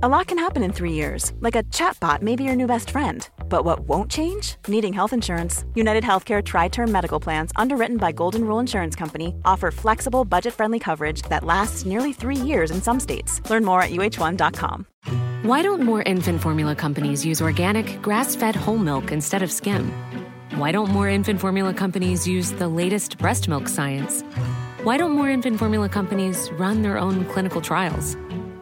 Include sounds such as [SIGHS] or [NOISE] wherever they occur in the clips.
A lot can happen in three years, like a chatbot may be your new best friend. But what won't change? Needing health insurance. United Healthcare Tri Term Medical Plans, underwritten by Golden Rule Insurance Company, offer flexible, budget friendly coverage that lasts nearly three years in some states. Learn more at uh1.com. Why don't more infant formula companies use organic, grass fed whole milk instead of skim? Why don't more infant formula companies use the latest breast milk science? Why don't more infant formula companies run their own clinical trials?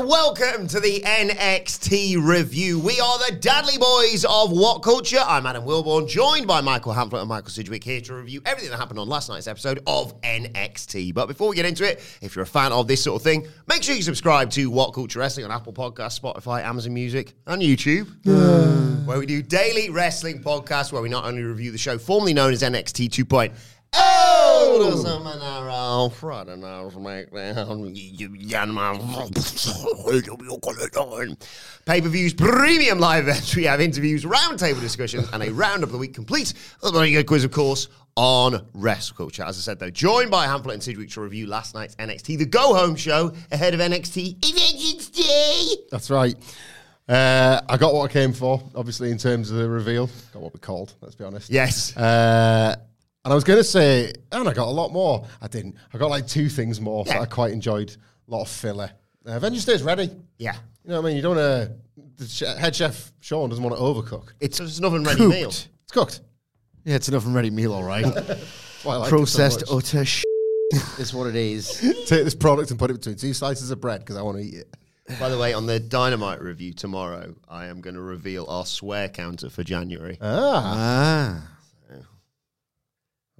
and welcome to the NXT review. We are the Dadley Boyz of What Culture. I'm Adam Wilbourn, joined by Michael Hamflett and Michael Sidgwick here to review everything that happened on last night's episode of NXT. But before we get into it, if you're a fan of this sort of thing, make sure you subscribe to What Culture Wrestling on Apple Podcasts, Spotify, Amazon Music, and YouTube, where we do daily wrestling podcasts where we not only review the show formerly known as NXT 2.0. Oh, there's a man around Friday night, Pay per views, premium live events. We have interviews, roundtable discussions, and a round of the week complete. A very good quiz, of course, on wrestle culture. As I said, though, joined by Hamflett and Sidgwick to review last night's NXT, the go home show ahead of NXT Vengeance Day. That's right. Uh, I got what I came for, obviously, in terms of the reveal. Got what we called, let's be honest. Yes. Uh, and I was going to say, and I got a lot more. I didn't. I got like two things more Yeah. that I quite enjoyed. A lot of filler. Uh, Vengeance Day is ready. yeah. You know what I mean? You don't want to. The head chef Sean doesn't want to overcook. It's just an oven ready meal. It's cooked. Yeah, it's an oven ready meal, all right. [LAUGHS] Like it so Processed utter sh- [LAUGHS] is what it is. Take this product and put it between two slices of bread because I want to eat it. By the way, on the Dynamite review tomorrow, I am going to reveal our swear counter for January. Ah, Ah.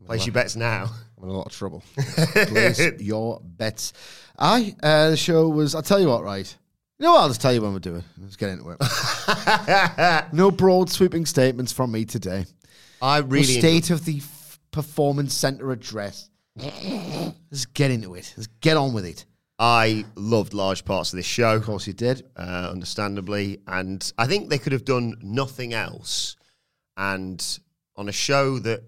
Place your bets now. [LAUGHS] I'm in a lot of trouble. [LAUGHS] Place your bets. I uh, the show was. I'll tell you what, right? You know what? I'll just tell you when we're doing. Let's get into it. [LAUGHS] no broad sweeping statements from me today. I No really state of the f- performance center address. Let's get into it. Let's get on with it. I loved large parts of this show. Of course, you did. uh, understandably. And I think they could have done nothing else. And on a show that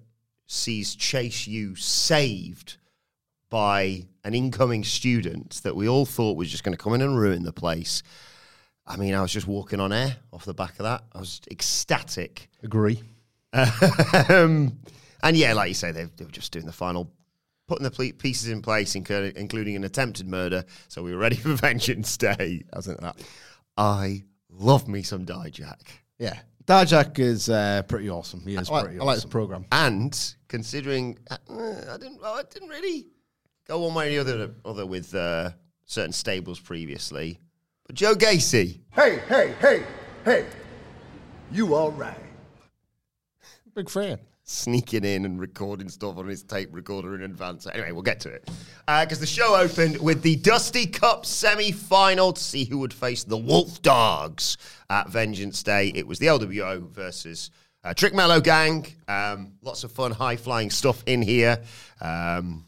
sees Chase U saved by an incoming student that we all thought was just going to come in and ruin the place. I mean, I was just walking on air off the back of that. I was ecstatic. Agree. um, and yeah, like you say, they, they were just doing the final, putting the pieces in place, including an attempted murder. So we were ready for [LAUGHS] Vengeance Day. I was that. I love me some Dijak. Yeah. Dijak is uh, pretty awesome. He is I like, pretty I like this program. And considering uh, I didn't, well, I didn't really go one way or the other, other with uh, certain stables previously. But Joe Gacy, Hey, hey, hey, hey. You all right? Big fan. Sneaking in and recording stuff on his tape recorder in advance. Anyway, we'll get to it. Because the show opened with the Dusty Cup semi final to see who would face the Wolf Dogs at Vengeance Day. It was the LWO versus. Uh, Trick Melo Gang, um, lots of fun, high flying stuff in here. Um,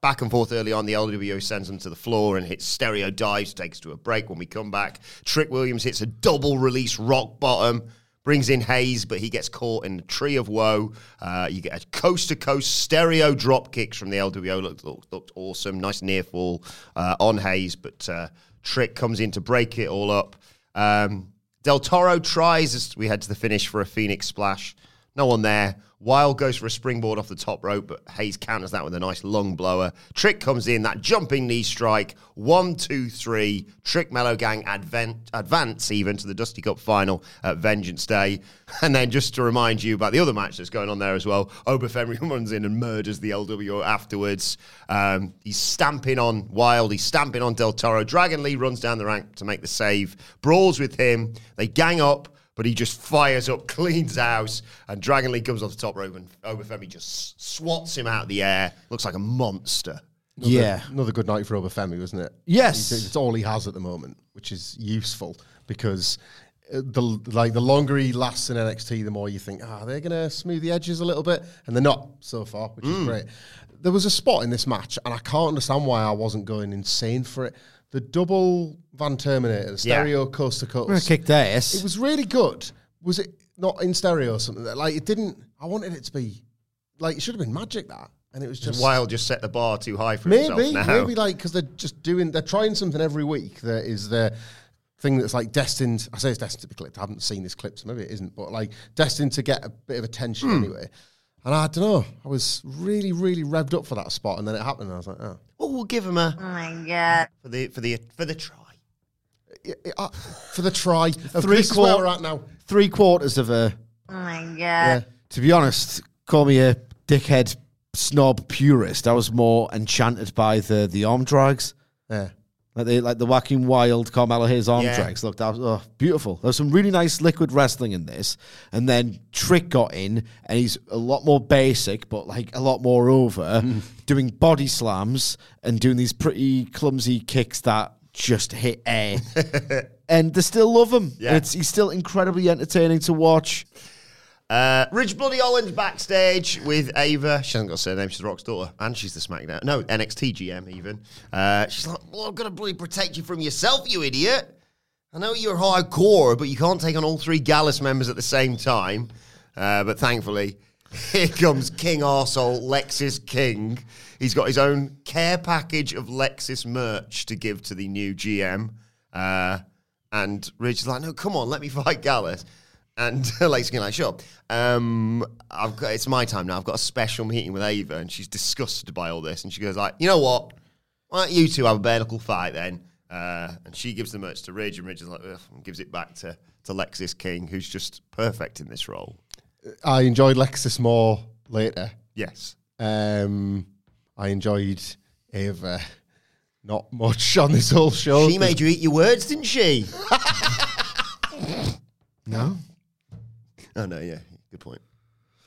back and forth early on, the LWO sends them to the floor and hits stereo dives, takes to a break. When we come back, Trick Williams hits a double release rock bottom, brings in Hayes, but he gets caught in the tree of woe. Uh, you get a coast to coast stereo drop kicks from the LWO. Looked, looked, looked awesome, nice near fall uh, on Hayes, but uh, Trick comes in to break it all up. Um, Del Toro tries as we head to the finish for a Phoenix splash. No one there. Wild goes for a springboard off the top rope, but Hayes counters that with a nice lung blower. Trick comes in, that jumping knee strike. One, two, three. Trick Melo Gang advent, advance even to the Dusty Cup final at Vengeance Day. [LAUGHS] And then just to remind you about the other match that's going on there as well, Oba Femi [LAUGHS] runs in and murders the LWO afterwards. Um, he's stamping on Wild, he's stamping on Del Toro. Dragon Lee runs down the rank to make the save, brawls with him. They gang up but he just fires up, [LAUGHS] cleans house, and Dragon Lee comes off the top rope, and Oba Femi just swats him out of the air. Looks like a monster. Yeah. Another good night for Oba Femi, wasn't it? Yes. It's, it's all he has at the moment, which is useful because uh, the like the longer he lasts in NXT, the more you think, ah, they're gonna smooth the edges a little bit, and they're not so far, which is great. there was a spot in this match, and I can't understand why I wasn't going insane for it. The double Van Terminator, the stereo coast to I'm gonna coast. kick ass. It was really good. Was it not in stereo or something? Like it didn't. I wanted it to be like it should have been magic that, and it was just Wild just set the bar too high for maybe himself now. maybe like because they're just doing they're trying something every week. That is the thing that's like destined. I say it's destined to be clipped. I haven't seen this clip, so maybe it isn't. But like destined to get a bit of attention Hmm. anyway. And I don't know. I was really, really revved up for that spot, and then it happened. And I was like, oh, Well, we'll give him a Oh my god. for the for the for the try. Yeah, yeah, uh, for the try. Of Three this is where quar- we're at now. Three quarters of a. Oh my god. Yeah. To be honest, call me a dickhead snob purist. I was more enchanted by the the arm drags. Yeah. Like the like the Joaquin Wilde Carmelo Hayes arm Yeah. drags looked out, oh, beautiful. There was some really nice liquid wrestling in this, and then Trick got in, and he's a lot more basic, but like a lot more over, hmm. doing body slams and doing these pretty clumsy kicks that just hit air, [LAUGHS] and they still love him. Yeah. It's he's still incredibly entertaining to watch. Uh, Ridge Bloody Orange backstage with Ava. She hasn't got a surname. She's Rock's daughter, and she's the SmackDown. No, NXT GM even. Uh, she's like, "Well, I'm gonna bloody protect you from yourself, you idiot. I know you're hardcore, but you can't take on all three Gallus members at the same time." Uh, but thankfully, [LAUGHS] here comes King Arsehole Lexis King. He's got his own care package of Lexis merch to give to the new GM. Uh, and Ridge is like, "No, come on, let me [LAUGHS] fight Gallus." And [LAUGHS] Lexis King like, sure. Um, I've got it's my time now. I've got a special meeting with Ava, and she's disgusted by all this. And she goes like, you know what? Why don't you two have a bare knuckle fight then? Uh, and she gives the merch to Ridge, and Ridge is like, and gives it back to to Lexis King, who's just perfect in this role. I enjoyed Lexis more later. Yes. Um, I enjoyed Ava not much on this whole show. She made you eat your words, didn't she? [LAUGHS] No, Oh no, yeah, good point.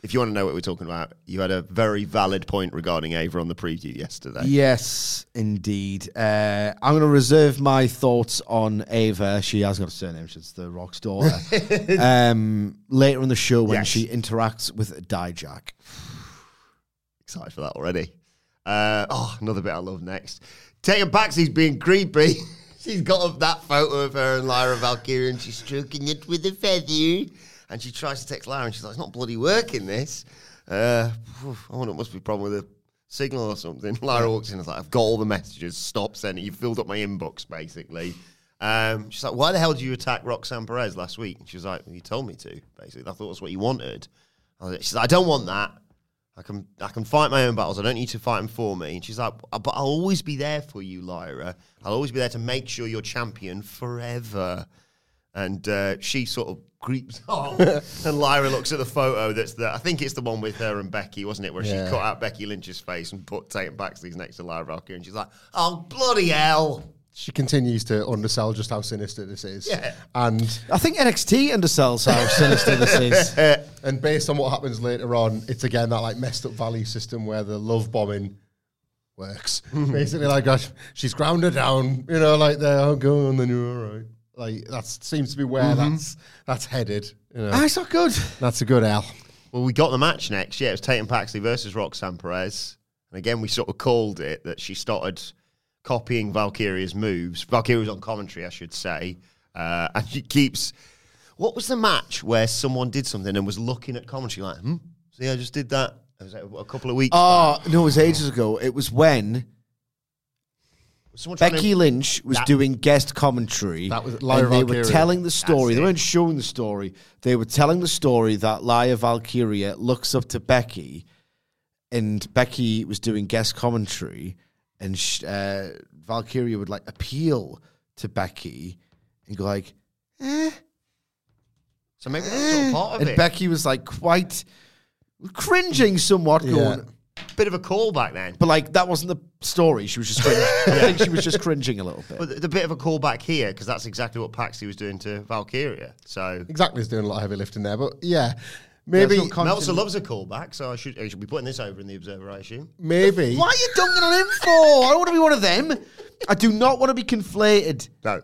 If you want to know what we're talking about, you had a very valid point regarding Ava on the preview yesterday. Yes, indeed. Uh, I'm going to reserve my thoughts on Ava. She has got a surname. She's the Rock's daughter. [LAUGHS] um, later in the show when Yes. she interacts with Dijak. Excited for that already. Uh, oh, another bit I love next. Tatum Paxley's being creepy. [LAUGHS] she's got that photo of her and Lyra Valkyria and she's stroking it with a feather. And she tries to text Lyra and she's like, it's not bloody working this. Uh, I wonder it must be a problem with the signal or something. [LAUGHS] Lyra walks in and is like, I've got all the messages. Stop sending. You've filled up my inbox, basically. Um, she's like, why the hell did you attack Roxanne Perez last week? And she was like, you told me to, basically. I thought that's what you wanted. I like- She's like, I don't want that. I can I can fight my own battles. I don't need to fight them for me. And she's like, but I'll always be there for you, Lyra. I'll always be there to make sure you're champion forever. And uh, she sort of creeps [LAUGHS] off, oh. [LAUGHS] and Lyra looks at the photo. That's the I think it's the one with her and Becky, wasn't it? Where Yeah. she cut out Becky Lynch's face and put Tatum Paxley's next to Lyra Valkyria, and she's like, "Oh bloody hell!" She continues to undersell just how sinister this is. Yeah. And I think NXT undersells how sinister this is. [LAUGHS] and based on what happens later on, it's again that like messed up value system where the love bombing works. Basically, like gosh, she's ground her down, you know, like there, oh go on, then you're all right. Like that seems to be where that's that's headed. You know, Ah, it's not good. that's a good L. Well, we got the match next. Yeah, it was Tatum Paxley versus Roxanne Perez. And again, we sort of called it that she started copying Valkyria's moves. Valkyria was on commentary, I should say. Uh, and she keeps. What was the match where someone did something and was looking at commentary like, hmm? See, I just did that. It was a couple of weeks ago Oh, no, it was ages ago. It was when Was someone trying to- Becky Lynch was That- doing guest commentary. That was Lyra and they were telling the story. They weren't showing the story. They were telling the story that Lyra Valkyria looks up to Becky, and Becky was doing guest commentary, and sh- uh, Valkyria would like appeal to Becky and go like, eh. So maybe that's sort of part of and it. Becky was like quite cringing somewhat, Yeah. going, Bit of a callback then. but like that wasn't the story. She was just cringing. [LAUGHS] I think she was just cringing a little bit. But the, the bit of a callback here, because that's exactly what Paxley was doing to Valkyria. So Exactly, is doing a lot of heavy lifting there, but yeah, maybe That's Meltzer loves a callback, so I should, I should be putting this over in the Observer, I assume. maybe Why are you dunking on him for? I don't want to be one of them. I do not want to be conflated. No.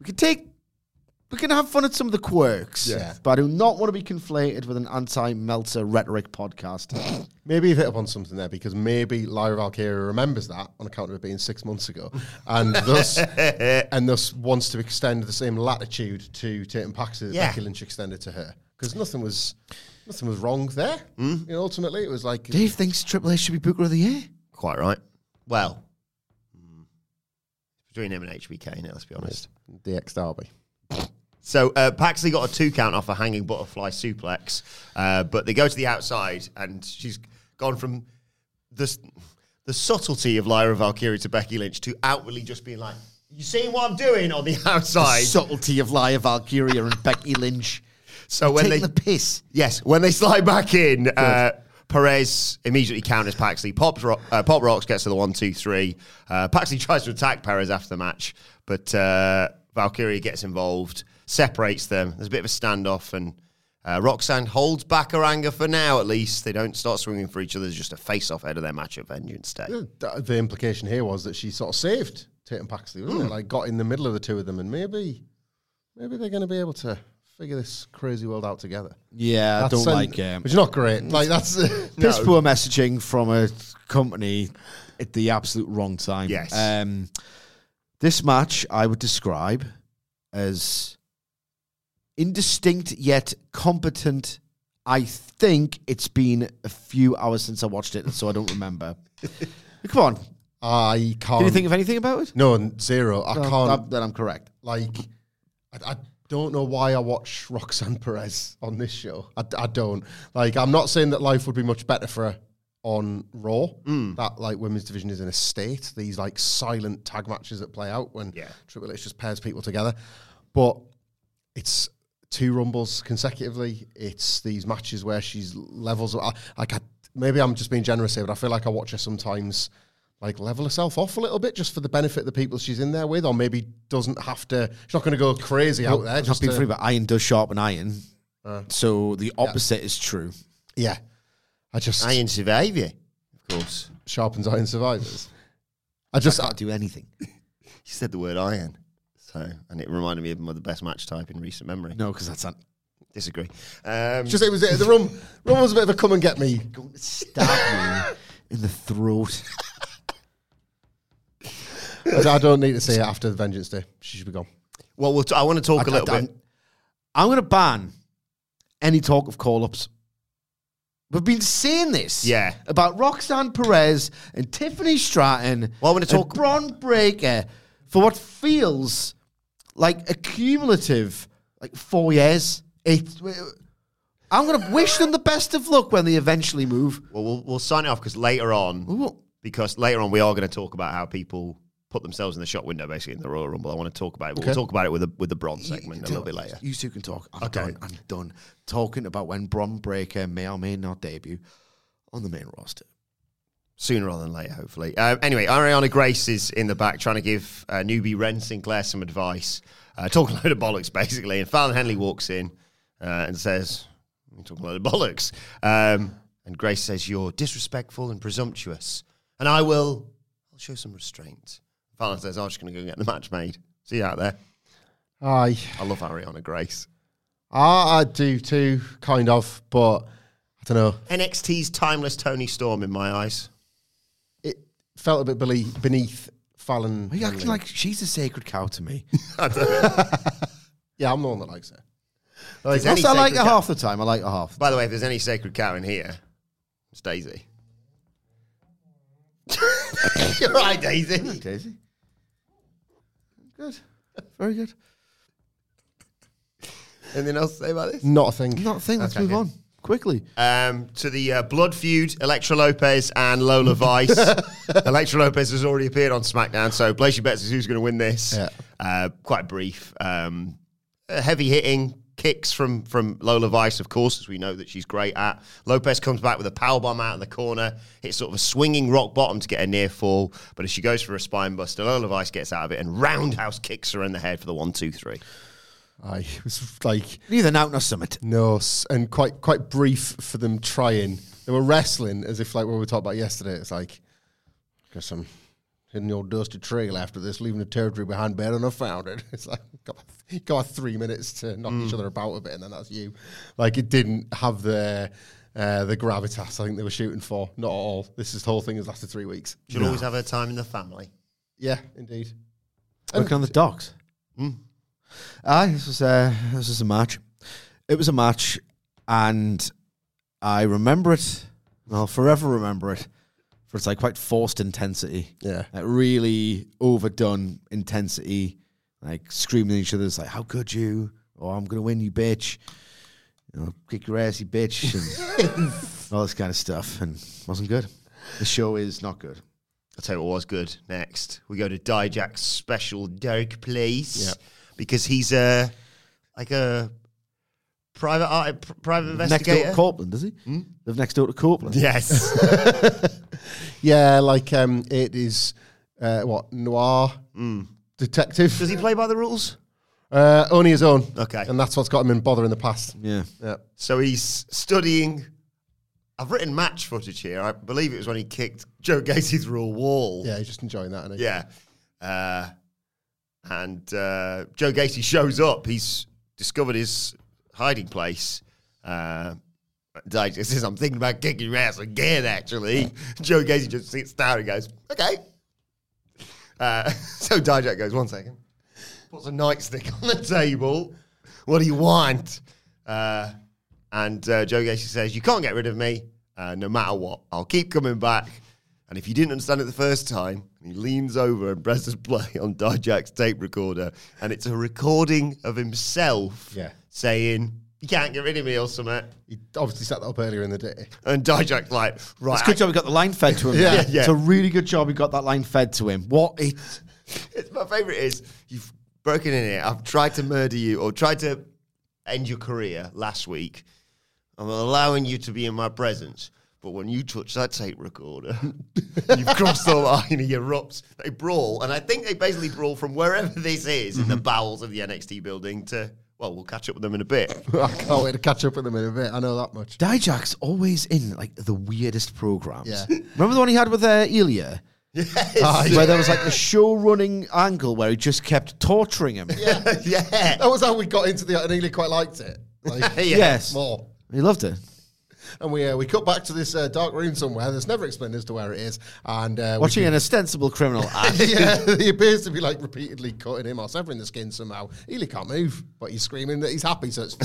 We could take we can have fun at some of the quirks. Yeah. But I do not want to be conflated with an anti-Meltzer rhetoric podcast. [LAUGHS] Maybe you've hit upon something there because maybe Lyra Valkyria remembers that on account of it being six months ago, and [LAUGHS] thus and thus wants to extend the same latitude to Tatum Paxley that Yeah. Becky Lynch extended to her because nothing was nothing was wrong there. You know, ultimately, it was like Dave thinks Triple H should be Booker of the Year. Quite right. Well, mm, between him and HBK now, let's be honest. DX Derby. So uh, Paxley got a two count off a hanging butterfly suplex, uh, but they go to the outside, and she's gone from the the subtlety of Lyra Valkyria to Becky Lynch to outwardly just being like, "You seeing what I'm doing on the [LAUGHS] outside?" Subtlety of Lyra Valkyria and Becky Lynch. so when they the piss. Yes, when they slide back in, uh, Perez immediately counters Paxley. Pops ro- uh, Pop Rocks gets to the one, two, three. Uh, Paxley tries to attack Perez after the match, but uh, Valkyria gets involved, separates them. There's a bit of a standoff, and uh, Roxanne holds back her anger for now, at least. They don't start swinging for each other. There's just a face off ahead of their match at Vengeance Day. The, the implication here was that she sort of saved Tatum Paxley, wasn't Hmm. it? Like got in the middle of the two of them, and maybe maybe they're going to be able to figure this crazy world out together. Yeah, I don't an- like um, which is not great. Like that's [LAUGHS] piss poor messaging from a company at the absolute wrong time. Yes. Um, this match I would describe as indistinct yet competent. I think it's been a few hours since I watched it, so I don't remember. [LAUGHS] Come on. I can't. Can you think of anything about it? No, zero. I No, can't. that- then I'm correct. like, I, I don't know why I watch [LAUGHS] Roxanne Perez on this show. I, I don't. Like, I'm not saying that life would be much better for her on Raw. Hmm. That like women's division is in a state. These like silent tag matches that play out when Yeah. Triple H just pairs people together. But it's two rumbles consecutively. It's these matches where she's levels. I, like, I, maybe I'm just being generous here, but I feel like I watch her sometimes. Like level herself off a little bit, just for the benefit of the people she's in there with, or maybe doesn't have to. She's not going to go crazy out there. Just to- free, but iron does sharpen iron. Uh, so the opposite is true. yeah. I just Iron Survivor, of course. sharpens iron survivors. I just Can't do anything. [LAUGHS] You said the word iron. So, and it reminded me of of the best match type in recent memory. No, because that's not Disagree. Um, just it was the rum. Rum was a bit of a come and get me. going to stab you in the throat. I, I don't need to see it after the Vengeance Day. She should be gone. well, we'll t- I want to talk a I- little I- bit. I'm going to ban any talk of call ups. We've been saying this. Yeah. About Roxanne Perez and Tiffany Stratton. Well, I wanna and talk- Bron Breakker for what feels like a cumulative, like four years. It, I'm going to wish them the best of luck when they eventually move. Well, we'll, we'll sign it off because later on, Ooh. because later on we are going to talk about how people put themselves in the shot window, basically in the Royal Rumble. I want to talk about it. But We'll talk about it with the with the bronze segment a little bit later. You two can talk. I'm Okay. done. I'm done talking about when Bron Breakker may or may not debut on the main roster. Sooner rather than later, hopefully. Uh, anyway, Ariana Grace is in the back trying to give uh, newbie Wren Sinclair some advice, uh, talking a load of bollocks, [LAUGHS] basically. And Fallon Henley walks in uh, and says, You're talking a load of bollocks. Um, and Grace says, You're disrespectful and presumptuous. And I will I'll show some restraint. Fallon says, I'm just going to go get the match made. See you out there. Aye. I love Ariana Grace. I, I do too, kind of, but I don't know. NXT's timeless Toni Storm in my eyes. It felt a bit belie- beneath Fallon. Are you acting like she's a sacred cow to me? [LAUGHS] Yeah, I'm the one that likes her. Like, That's, I like her half the time. I like her half. By the way, if there's any sacred cow in here, it's Daisy. [LAUGHS] You're right, Daisy. Daisy. Good. Very good. Anything else to say about this? Not a thing. Not a thing. Let's Okay, move good. on quickly. Um, to the uh, blood feud, Elektra Lopez and Lola [LAUGHS] Vice. Elektra Lopez has already appeared on SmackDown, so place your bets as who's going to win this. Yeah. Uh, quite brief. Um, heavy hitting kicks from from Lola Vice, of course, as we know that she's great at. Lopez comes back with a power bomb out of the corner, hits sort of a swinging rock bottom to get a near fall, but as she goes for a spine buster, Lola Vice gets out of it and roundhouse kicks her in the head for the one, two, three. Aye, [LAUGHS] it was like Neither now nor summit. no, and quite quite brief for them trying. They were wrestling as if like what we talked about yesterday. It's like, got some the old dusty trail after this, leaving the territory behind better than I found it. It's like got, got three minutes to knock each other about a bit, and then that's you. Like it didn't have the uh, the gravitas I think they were shooting for. Not at all. This is the whole thing has lasted three weeks. She'll always have her time in the family. Yeah, indeed. Working on the docks. Aye, this was uh, this was a match. It was a match, and I remember it. I'll forever remember it for its like quite forced intensity. Yeah. like really overdone intensity, like screaming at each other. It's like, "How could you?" Oh, "I'm gonna win, you bitch." You know, kick your ass, you bitch, and [LAUGHS] all this kind of stuff. And wasn't good. The show is not good. I'll tell you what was good. Next, we go to Dijak's special dark place Yeah. Because he's a like a private art, pr- private Next door to Copeland, does he? Live next door to Copeland. yes, [LAUGHS] Yeah, like um, it is uh, what noir detective. does he play by the rules? Uh, only his own. Okay. and that's what's got him in bother in the past. Yeah. Yeah, So he's studying. I've written match footage here. I believe it was when he kicked Joe Gacy through a wall. yeah, he's just enjoying that. Yeah. Uh, and uh, Joe Gacy shows up. He's discovered his hiding place. Uh, says, I'm thinking about kicking your ass again, actually. [LAUGHS] Joe Gacy just sits down and goes, okay. Uh, [LAUGHS] so Dijak goes, one second. Puts a nightstick on the table. What do you want? Uh, and uh, Joe Gacy says, You can't get rid of me uh, no matter what. I'll keep coming back. And if you didn't understand it the first time, he leans over and presses play on Dijak's tape recorder. And it's a recording of himself Yeah. saying, You can't get rid of me or something. He obviously set that up earlier in the day. And Dijak's like, Right. It's a good job we got the line fed to him. [LAUGHS] Yeah. yeah, Yeah. It's a really good job we got that line fed to him. What it [LAUGHS] It's my favorite is you've broken in here. I've tried to murder you or tried to end your career last week. I'm allowing you to be in my presence. But when you touch that tape recorder, [LAUGHS] you've crossed the line. [LAUGHS] He erupts. They brawl, and I think they basically brawl from wherever this is in the bowels of the NXT building to. Well, we'll catch up with them in a bit. [LAUGHS] I can't wait to catch up with him in a bit. I know that much. Dijak's always in like the weirdest programs. Yeah. Remember the one he had with uh, Ilja? Yes. Where there was like a show running angle where he just kept torturing him. yeah. That was how we got into the. And Ely quite liked it. Like, Yeah. Yes. more. He loved it. And we uh, we cut back to this uh, dark room somewhere that's never explained as to where it is. And uh, Watching can- an ostensible criminal [LAUGHS] act. yeah, he appears to be like repeatedly cutting him or severing the skin somehow. Ely can't move, but he's screaming that he's happy, so it's.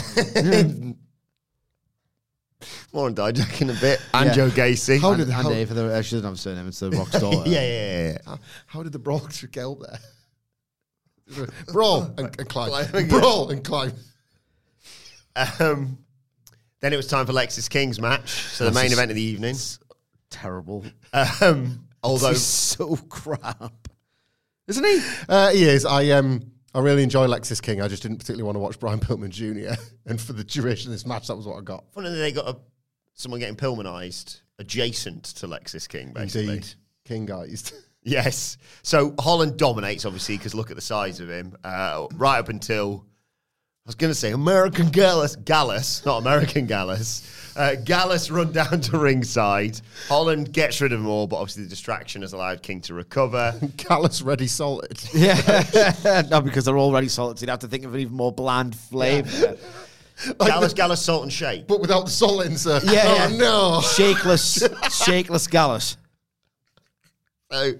More on Dijak in a bit. And Yeah. Joe Gacy. How and, did and how, Dave, uh, she doesn't have a surname, it's the Rock's [LAUGHS] daughter. yeah, yeah, yeah, how, how did the brawl [LAUGHS] get up there? brawl and, and Climb, brawl and climb. Um, then it was time for Lexis King's match. So the main event of the evening. Terrible. Um, [LAUGHS] although so crap. Isn't he? Uh, he is. I um. I really enjoy Lexis King. I just didn't particularly want to watch Brian Pillman Jr. [LAUGHS] and for the duration of this match, that was what I got. funny that they got a, someone getting Pillmanized adjacent to Lexis King, basically. Indeed. [LAUGHS] Yes. So Holland dominates, obviously, because look at the size of him. Uh, right up until was going to say American Gallus, Gallus, not American Gallus. Uh, Gallus run down to ringside. Holland gets rid of them all, but obviously the distraction has allowed King to recover. [LAUGHS] Callous ready salted. Yeah. [LAUGHS] no, because they're already salted. You'd have to think of an even more bland flavour. [LAUGHS] Gallus, Gallus, salt and shake. but without the salt insert. Yeah, oh, yeah. no. Shakeless, shakeless Gallus. So,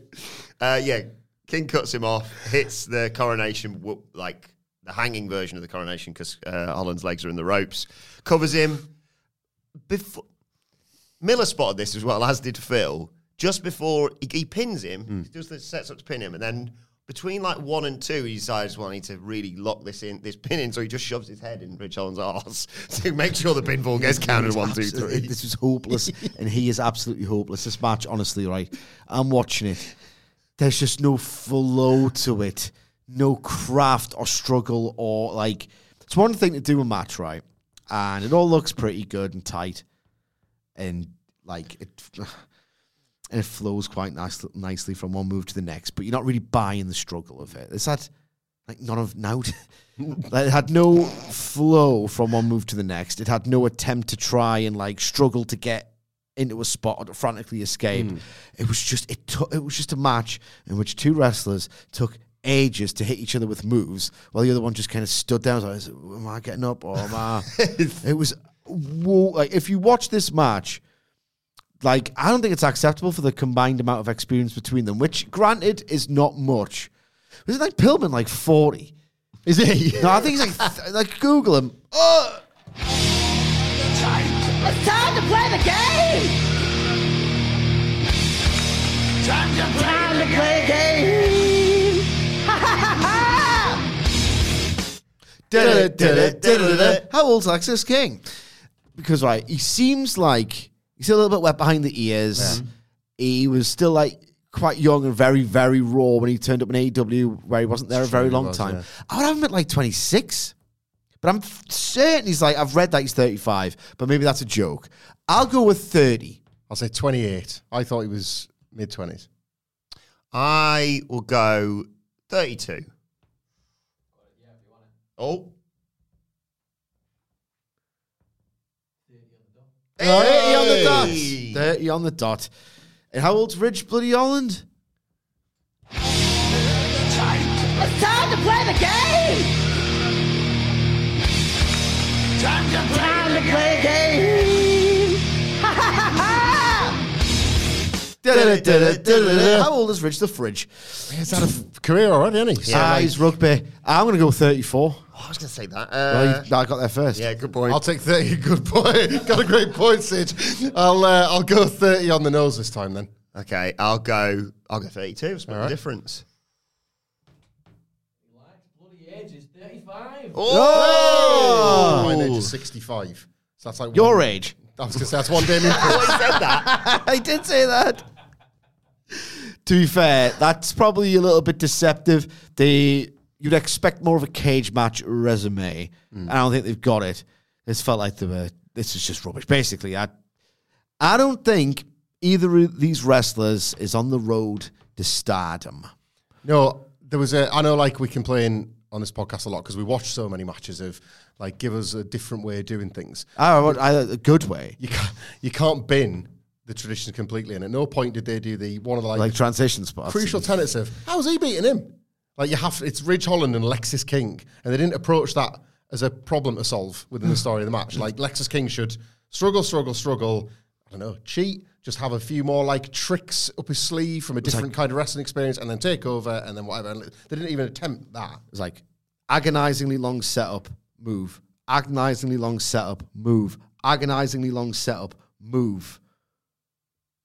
uh, yeah, King cuts him off, hits the coronation, whoop, like the hanging version of the coronation, because uh, Holland's legs are in the ropes, covers him. Before Miller spotted this as well, as did Phil. Just before he, he pins him, he does the sets up to pin him, and then between like one and two, he decides, well, I need to really lock this in, this pin in, so he just shoves his head in Ridge Holland's arse [LAUGHS] to make sure the pinfall [LAUGHS] gets counted one, two, This is hopeless, [LAUGHS] and he is absolutely hopeless. This match, honestly, right? I'm watching it. There's just no flow to it, no craft or struggle or like. It's one thing to do a match, right? And it all looks pretty good and tight, and like it, [SIGHS] and it flows quite nice, nicely from one move to the next. But you're not really buying the struggle of it. It's that like none of now. [LAUGHS] like, it had no flow from one move to the next. It had no attempt to try and like struggle to get into a spot or to frantically escape. Hmm. It was just it took it was just a match in which two wrestlers took ages to hit each other with moves, while the other one just kind of stood down. Like, am I getting up or am I? [LAUGHS] it was whoa, like if you watch this match. Like, I don't think it's acceptable for the combined amount of experience between them, which, granted, is not much. Was it like Pillman, like 40? Is he? [LAUGHS] No, I think he's like, [LAUGHS] th- like Google him. Oh, It's time to play the game! Time to play, time to play the game! How old's Alexis King? Because right, he seems like he's a little bit wet behind the ears. He was still like quite young and very, very raw when he turned up in AEW, where he wasn't there a very long was, time. yeah. I would have him at like twenty six, but I'm certain he's like I've read that he's thirty five, but maybe that's a joke. I'll go with thirty. I'll say 28. I thought he was mid 20s. I will go 32. Oh. 30 on the dot. Hey. 30 on the dot. And how old's Ridge Bloody Holland? It's time to play the game! Time to play, time to play the game! How old is Ridge the Fridge? He's had a f- career already, hasn't he? Ah, he's rugby. I'm going to go 34. Oh, I was going to say that. Well, Uh, you- I got there first. yeah, good point. I'll take 30. [LAUGHS] Good point. Got a great point, Sid. I'll uh, I'll go 30 on the nose this time then. okay, I'll go. I'll go 32. Split the difference. Oh! My age is 65. So that's like Your one, age. I was going to say that's one Damien Priest. I said that. [LAUGHS] I did say that. To be fair, that's probably a little bit deceptive. They you'd expect more of a cage match resume. Hmm. I don't think they've got it. It's felt like they were. This is just rubbish. Basically, I I don't think either of these wrestlers is on the road to stardom. No, there was a. I know, like we complain on this podcast a lot because we watch so many matches of like give us a different way of doing things. Oh, I, a good way, You can't you can't bin the tradition completely, and at no point did they do the one of the like, like transition spots. crucial tenets of how's he beating him? Like you have it's Ridge Holland and Lexis King, and they didn't approach that as a problem to solve within the hmm. story of the match. Like Lexis King should struggle, struggle, struggle. I don't know, cheat, just have a few more like tricks up his sleeve from a different kind of wrestling experience, and then take over, and then whatever. And they didn't even attempt that. It's like agonizingly long setup, move. Agonizingly long setup, move. Agonizingly long setup, move.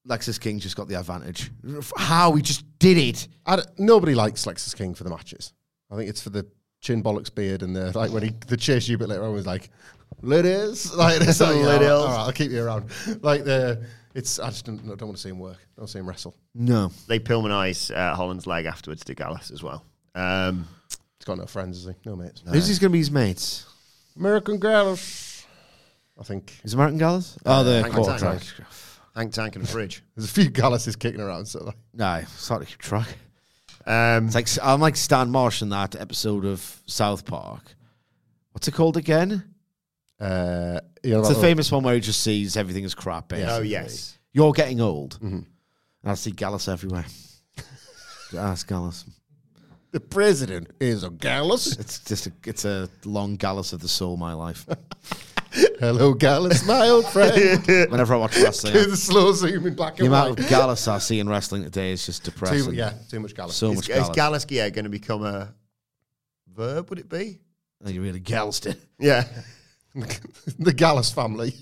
Lexis King just got the advantage. How he just did it. I nobody likes Lexis King for the matches. I think it's for the chin bollocks beard and the like when he the chase you a bit later on was like ladies [LAUGHS] like this like, yeah, Ladies. all right, I'll keep you around like the it's I just don't, don't want to see him work I don't see him wrestle No. they Pillmanize uh, Holland's leg afterwards to Gallus as well. Um, he's got no friends is he no mates Who's he's going to be his mates? American Gallus I think Is American Gallus? Oh, the Hank quarter Tank. track. Hank Tank and Fridge. [LAUGHS] there's a few Galluses kicking around so like, No, it's hard to keep track. Um, It's like I'm like Stan Marsh in that episode of South Park. What's it called again? uh, you know It's about the famous one where he just sees everything as crap. Basically. oh yes, You're getting old. And I see Gallus everywhere. [LAUGHS] Ask Gallus. the president is a Gallus It's just a, it's a long Gallus of the soul, my life. [LAUGHS] hello Gallus my old friend [LAUGHS] Whenever I watch [LAUGHS] wrestling, do the slow zoom in black the and amount white of Gallus I see in wrestling today is just depressing. too, yeah too much Gallus So is, much is Gallus. Gallus yeah, going to become a verb? Would it be? Oh, you really gallused it. Yeah. [LAUGHS] the Gallus family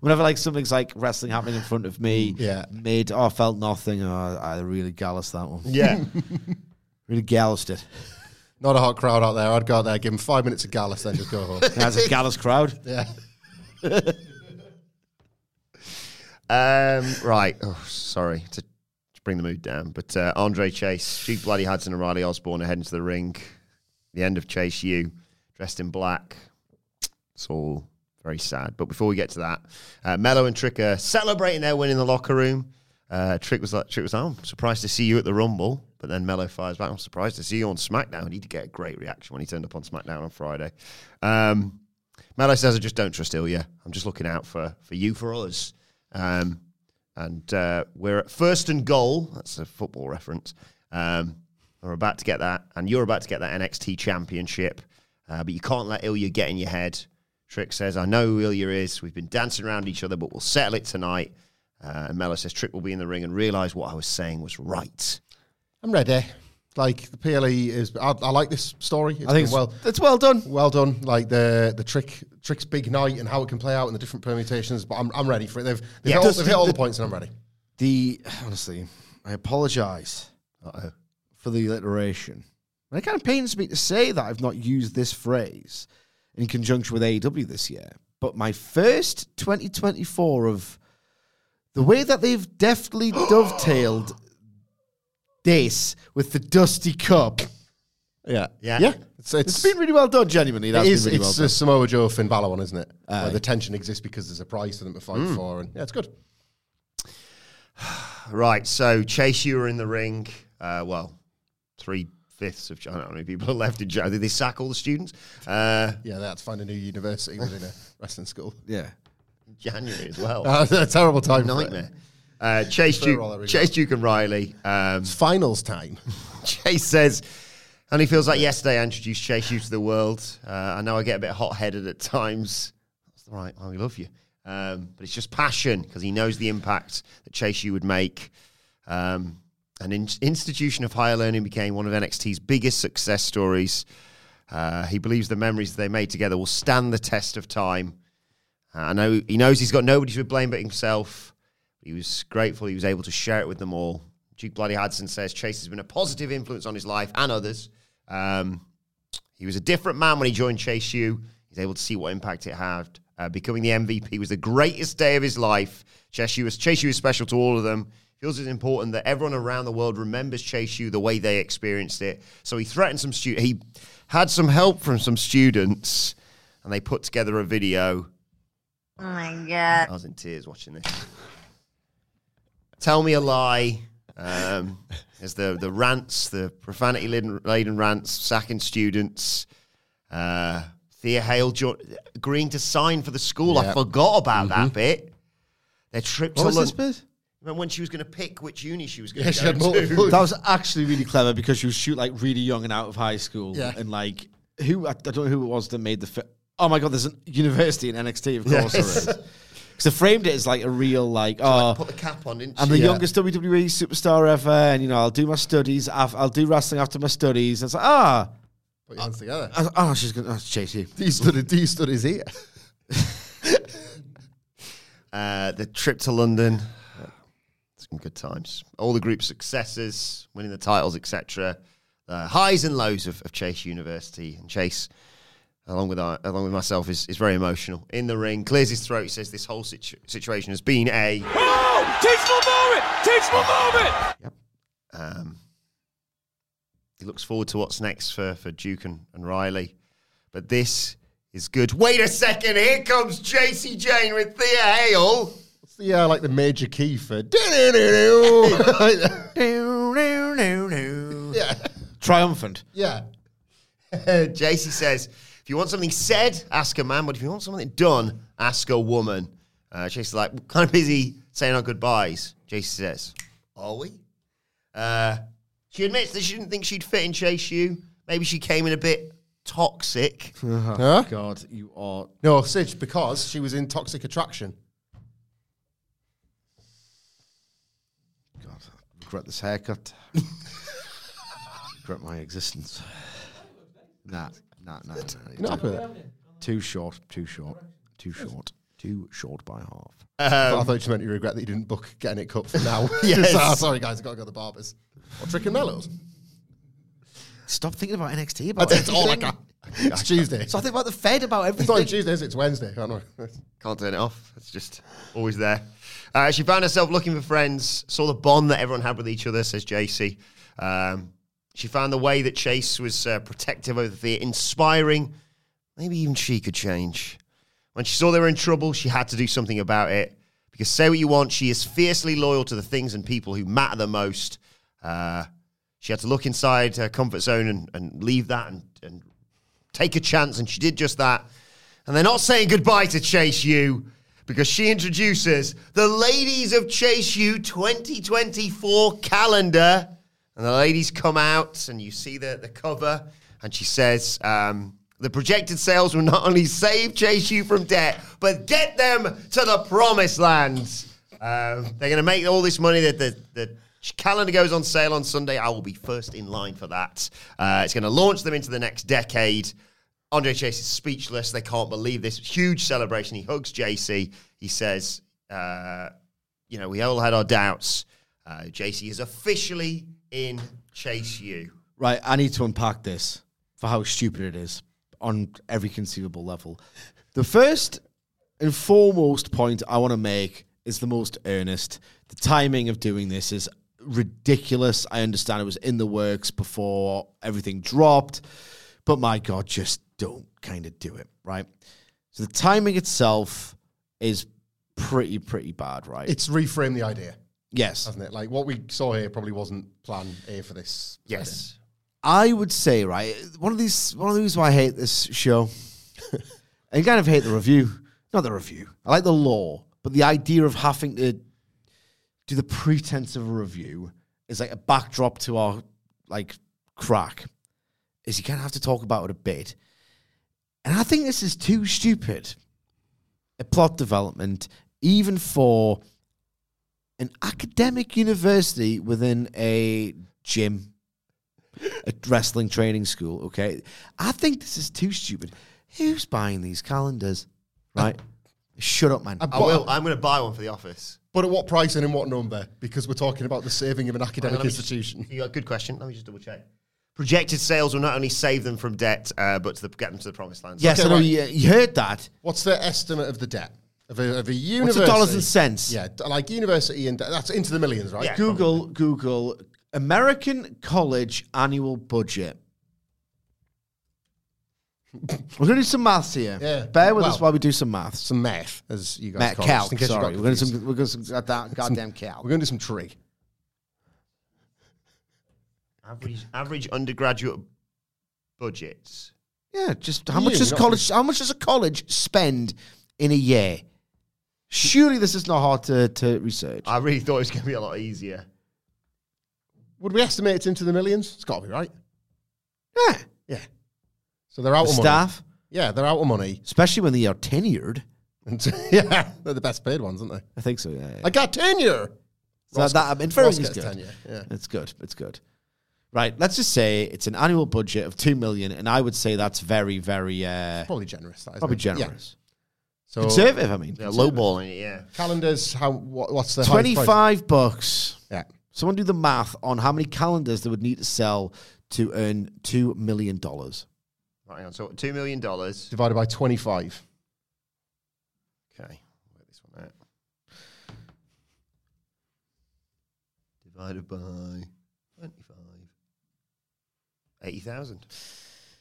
Whenever like something's like wrestling happening in front of me, Yeah. mid, oh, I felt nothing. Oh, I really gallus that one. Yeah. Really gallused it. Not a hot crowd out there. I'd go out there, give him five minutes of Gallus, then just go home. [LAUGHS] That's a gallus crowd. [LAUGHS] yeah. Um, right. Oh, sorry to, to bring the mood down, but uh, Andre Chase, Duke Bloody Hudson, and Riley Osborne are heading to the ring. The end of Chase U, dressed in black. It's all very sad. But before we get to that, uh, Melo and Trick are celebrating their win in the locker room. Uh, Trick was like, Trick was, oh, I'm surprised to see you at the Rumble. But then Melo fires back, I'm surprised to see you on SmackDown. He did get a great reaction when he turned up on SmackDown on Friday. Um, Mello says, I just don't trust Ilja. I'm just looking out for, for you, for us. Um, and uh, we're at first and goal. That's a football reference. Um, we're about to get that, and you're about to get that NXT championship. Uh, but you can't let Ilja get in your head. Trick says, I know who Ilja is. We've been dancing around each other, but we'll settle it tonight. Uh, and Melo says, Trick will be in the ring and realize what I was saying was right. I'm ready. Like the PLE is, I, I like this story. It's I think it's well, it's well done. well done. Like the the trick trick's big night and how it can play out in the different permutations. But I'm, I'm ready for it. They've they've, Yeah, hit, all, they've the- hit all the the- points and I'm ready. The honestly, I apologise Uh-oh. for the alliteration. And it kind of pains me to say that I've not used this phrase in conjunction with AEW this year. But my first 2024 of the way that they've deftly [GASPS] dovetailed this with the Dusty Cup, Yeah, Yeah. yeah. It's, it's it's been really well done. Genuinely, that's is. been really it's well a done. Samoa Joe Finn Balor one, isn't it? Aye. Where the tension exists because there's a prize for them to fight for, and yeah, it's good. [SIGHS] Right, so Chase, you were in the ring. Uh, well, three fifths of I don't know how many people are left in jail. Did they sack all the students? Uh, Yeah, they had to find a new university within [LAUGHS] a wrestling school. Yeah. January as well. [LAUGHS] Uh, a terrible time. Nightmare. Uh, Chase, Duke, all that we Chase Duke and Riley. Um, It's finals time. [LAUGHS] Chase says, and he feels like yesterday I introduced Chase U to the world. Uh, I know I get a bit hot headed at times. That's all right. I love you. Um, but it's just passion because he knows the impact that Chase U would make. Um, an in- institution of higher learning became one of NXT's biggest success stories. Uh, he believes the memories they made together will stand the test of time. Uh, I know he knows he's got nobody to blame but himself. He was grateful he was able to share it with them all. Duke Bloody Hudson says Chase has been a positive influence on his life and others. Um, he was a different man when he joined Chase U. He's able to see what impact it had. Uh, becoming the MVP was the greatest day of his life. Chase U was, Chase U is special to all of them. Feels it's important that everyone around the world remembers Chase U the way they experienced it. So he threatened some students. He had some help from some students, and they put together a video. Oh my god. I was in tears watching this. Tell me a lie. Um, there's the the rants, the profanity laden, laden rants, sacking students. Uh, Thea Hale jo- agreeing to sign for the school. I forgot about that bit. Their trip What to was this London. bit? Remember when she was going to pick which uni she was going Yeah, to go [LAUGHS] to? That was actually really clever because she was shoot like really young and out of high school. Yeah. And like who I, I don't know who it was that made the fi- Oh my god, there's a university in NXT, of course there is. [LAUGHS] Because they framed it as like a real like oh Put the cap on, I'm the Yeah. youngest WWE superstar ever, and you know I'll do my studies. af- I'll do wrestling after my studies. It's like ah, Put your hands together. I- oh she's gonna oh, chase you. These studies, these studies here. [LAUGHS] Uh, the trip to London, some good times. All the group successes, winning the titles, etc. Uh, highs and lows of, of Chase University and Chase, along with our, along with myself, is, is very emotional. In the ring, clears his throat. He says this whole situ- situation has been a Oh! Teachable moment! Teachable moment! Yep. Um, he looks forward to what's next for, for Duke and, and Riley. But this is good. Wait a second. Here comes Jacy Jayne with Thea Hale. What's the uh, like the major key for? [LAUGHS] [LAUGHS] yeah, Triumphant. yeah. [LAUGHS] Jacy says, if you want something said, ask a man. But if you want something done, ask a woman. Uh, Jacy's like, we're kind of busy saying our goodbyes. Jacy says, are we? Uh, she admits that she didn't think she'd fit in Chase U. Maybe she came in a bit toxic. Huh? God, you are. No, Sidge, because she was in Toxic Attraction. God, I regret this haircut. [LAUGHS] regret my existence. Nah, nah, nah. nah, You not happy with it? Too short, too short, too short, too short by half. I thought you meant you regret that you didn't book getting it cut for now. [LAUGHS] [LAUGHS] Yes. Ah, sorry, guys, I've got to go to the barbers. Or Trick and Mellows. Stop thinking about NXT. About That's all I everything. got. [LAUGHS] It's Tuesday. So I think about the Fed about everything. It's everything. not Tuesday, is it? It's Wednesday. I know. Can't turn it off. It's just always there. Uh, she found herself looking for friends, saw the bond that everyone had with each other, says Jacy. Um, she found the way that Chase was uh, protective over the inspiring. Maybe even she could change. When she saw they were in trouble, she had to do something about it. Because say what you want, she is fiercely loyal to the things and people who matter the most. Uh, she had to look inside her comfort zone and, and leave that and, and take a chance, and she did just that. And they're not saying goodbye to Chase U. because she introduces the Ladies of Chase U 2024 calendar. And the ladies come out, and you see the, the cover, and she says, um, the projected sales will not only save Chase U from debt, but get them to the promised land. Um, they're going to make all this money. That the, the calendar goes on sale on Sunday. I will be first in line for that. Uh, it's going to launch them into the next decade. Andre Chase is speechless. They can't believe this huge celebration. He hugs Jacy. He says, uh, "You know, we all had our doubts. Uh, Jacy is officially in Chase U." Right, I need to unpack this for how stupid it is on every conceivable level. The first and foremost point I want to make is the most earnest. The timing of doing this is ridiculous. I understand it was in the works before everything dropped, but my God, just don't kind of do it, right? So the timing itself is pretty, pretty bad, right? It's reframe the idea, yes. hasn't it? Like what we saw here probably wasn't plan A for this. Yes. I would say, right, one of these, one of the reasons why I hate this show, [LAUGHS] I kind of hate the review, not the review. I like the law, but the idea of having to do the pretense of a review is like a backdrop to our like crack. Is you kind of have to talk about it a bit, and I think this is too stupid. A plot development, even for an academic university within a gym a wrestling training school, okay? I think this is too stupid. Who's buying these calendars? Right? Shut up, man. I I will. I'm going to buy one for the office. But at what price and in what number? Because we're talking about the saving of an academic Let me just- institution. You got a good question. Let me just double check. Projected sales will not only save them from debt, uh, but to the, get them to the promised land. yes, Okay, I know right. you, you heard that. What's the estimate of the debt of a, of a What's university? the dollars and cents? Yeah, like university and that's into the millions, right? Yeah. Google, Google, American college annual budget. [LAUGHS] We're going to do some maths here. Yeah. Bear with us while we do some maths. Some math, as you guys Math, call it, calc, just in case you got sorry. We're going to confused. some, we're going to some [LAUGHS] goddamn, goddamn calc. We're going to do some trig. Average, average undergraduate budgets. Yeah, just how Yeah, much does not- college? How much does a college spend in a year? Surely this is not hard to, to research. I really thought it was going to be a lot easier. Would we estimate it's into the millions? It's got to be right. yeah, Yeah. So they're out the of money. staff, Yeah, they're out of money. especially when they are tenured. [LAUGHS] Yeah, they're the best paid ones, aren't they? I think so. Yeah, yeah. I got tenure. So Ross- that I'm inferring Ross is gets good. tenure, yeah. It's good. It's good. Right. Let's just say it's an annual budget of two million, and I would say that's very, very uh, Probably generous. That, isn't probably it? Yeah. generous. So Conservative. I mean, They're lowballing it, yeah. calendars. How? What, what's the twenty-five bucks. Yeah. Someone do the math on how many calendars they would need to sell to earn two million dollars. Right, hang on. So $2 million. Divided by twenty-five. Okay, Work this one out. Divided by 25. 80,000.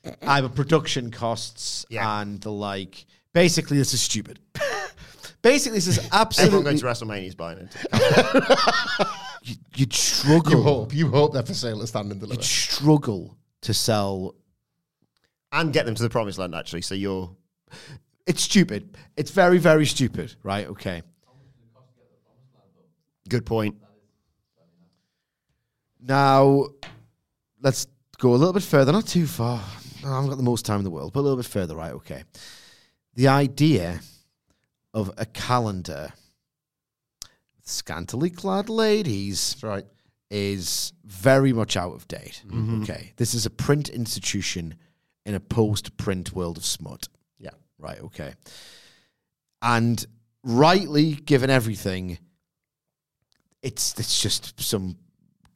I ah, have a production costs Yeah. and the like. Basically, this is stupid. [LAUGHS] Basically, this is absolutely. Everyone going absolutely. to WrestleMania is buying it. [LAUGHS] you, you'd struggle. You hope. You hope they're for sale at stand and deliver. You'd struggle to sell and get them to the promised land, actually. So you're. It's stupid. It's very, very stupid, right? Okay. Good point. Now, let's go a little bit further, not too far. I haven't got the most time in the world, but a little bit further, right? Okay. The idea of a calendar with scantily clad ladies right. is very much out of date. Mm-hmm. Okay. This is a print institution in a post print world of smut. Yeah. Right, okay. And rightly given everything, it's it's just some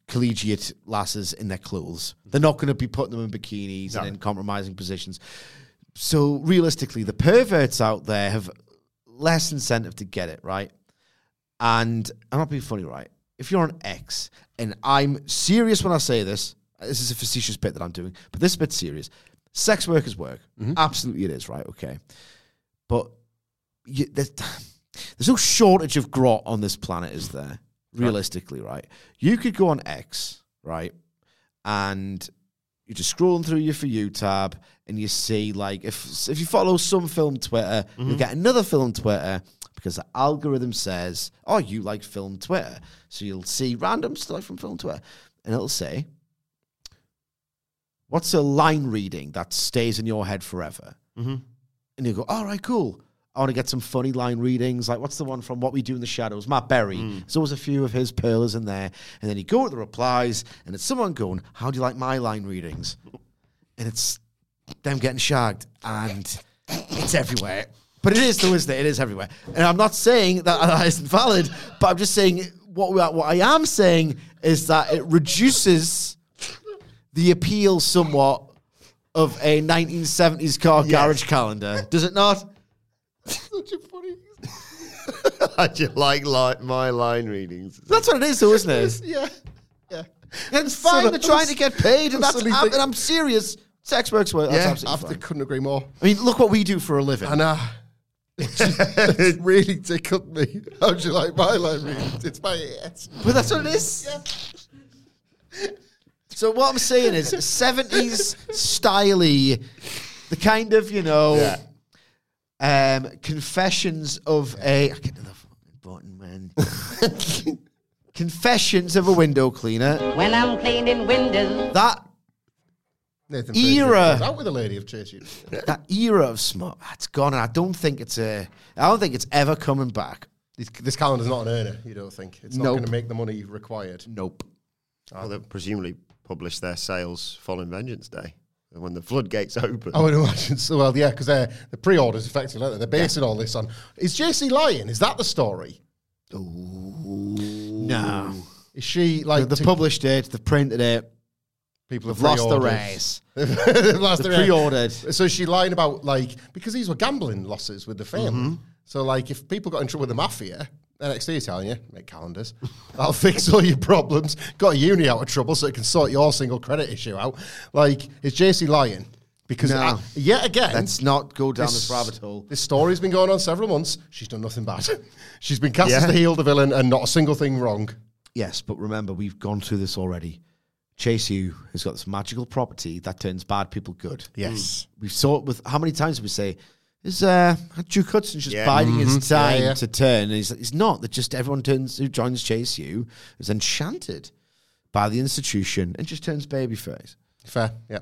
collegiate lasses in their clothes. They're not going to be putting them in bikinis and in compromising positions. So realistically, the perverts out there have less incentive to get it, right? And I'm not being funny, right? If you're an ex, and I'm serious when I say this, this is a facetious bit that I'm doing, but this is a bit serious. Sex workers work. Mm-hmm. Absolutely it is, right? Okay. But you, there's, [SIGHS] there's no shortage of grot on this planet, is there? Realistically, right? You could go on X, right? And you're just scrolling through your For You tab and you see, like, if if you follow some film Twitter, you'll get another film Twitter because the algorithm says, "Oh, you like film Twitter," so you'll see random stuff from film Twitter, and it'll say, "What's a line reading that stays in your head forever?" Mm-hmm. And you go, "All right, cool." I want to get some funny line readings. Like, what's the one from What We Do in the Shadows? Matt Berry. Hmm. There's always a few of his pearlers in there. And then you go to the replies, and it's someone going, How do you like my line readings? And it's them getting shagged, and it's everywhere. But it is, though, isn't it? It is everywhere. And I'm not saying that that isn't valid, but I'm just saying what, we are, what I am saying is that it reduces the appeal somewhat of a 1970s car garage calendar. Does it not? [LAUGHS] Such a funny. [LAUGHS] I just like li- my line readings. That's what it is, though, isn't it? Yeah. Yeah. And it's fine. So They're trying to get [LAUGHS] paid, and I that's suddenly I'm, and I'm serious. Sex works well. That's Yeah. absolutely After fine. couldn't agree more. I mean, look what we do for a living. And uh, it, really tickled me. How'd you like my line readings? It's my ears. But that's what it is. So what I'm saying is, 70s styly, the kind of you know, um, confessions of a. I get to the fucking button, man. [LAUGHS] confessions of a window cleaner. When I'm cleaning windows. That Nathan Era. Fraser was out with a lady of chase that era of smut, that's gone. And I don't think it's a. I don't think it's ever coming back. This, this calendar's not an earner, you don't think? It's not Nope. going to make the money required. Nope. Well, they presumably published their sales following Vengeance Day when the floodgates [LAUGHS] open. I would imagine so. Well, yeah, because they're the pre-orders effectively. aren't they? They're basing all this on. Is Jacy lying? Is that the story? No. Is she like They've to- published it. They've printed it. people have They've lost the pre-ordered? race. [LAUGHS] They've lost They've the pre-ordered. So is she lying about like because these were gambling losses with the family. Mm-hmm. So like if people got in trouble with the mafia, NXT is telling you make calendars. [LAUGHS] That'll fix all your problems. Got a uni out of trouble so it can sort your single credit issue out. Like is Jacy lying? Because No. uh, yet again, Let's not go down this, rabbit hole. This story's been going on several months. She's done nothing bad. [LAUGHS] She's been cast as Yeah. the heel, the villain, and not a single thing wrong. Yes, but remember, we've gone through this already. Chase U has got this magical property that turns bad people good. Yes. We've saw it with how many times we say is uh Duke Hudson's just Yeah. biding his time Yeah, yeah. to turn, and he's he's not. That just everyone turns who joins Chase U is enchanted by the institution and just turns babyface. Fair. Yeah.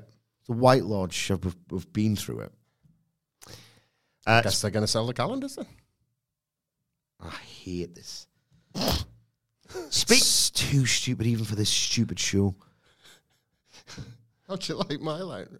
The White Lodge have, have been through it. Uh, Guess they're going to sell the calendars then. I hate this. [LAUGHS] Speak- It's too stupid, even for this stupid show. How'd you like my line? [LAUGHS]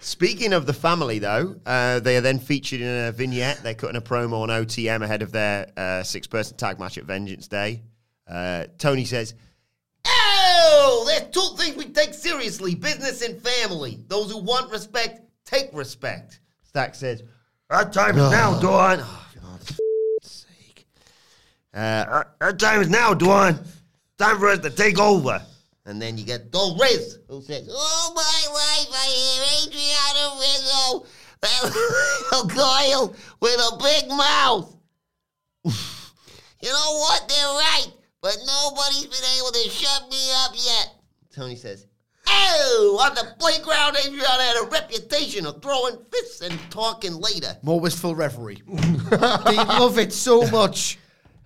Speaking of the family, though, uh, they are then featured in a vignette. They're cutting a promo on OTM ahead of their uh, six-person tag match at Vengeance Day. Uh, Tony says, Oh, there's two things we take seriously business and family. Those who want respect, take respect. Stack says, Our time is now, Dawn. Oh, for God's sake. Uh, our, our time is now, Dawn. Time for us to take over. And then you get Dol Riz, who says, Oh, my life, I hear Adriana Rizzo, that little girl with a big mouth. [LAUGHS] you know what? They're right, but nobody's been able to shut me up yet. Tony says, Oh, on the playground, Adriana had a reputation of throwing fists and talking later. More wistful revelry. [LAUGHS] they love it so much.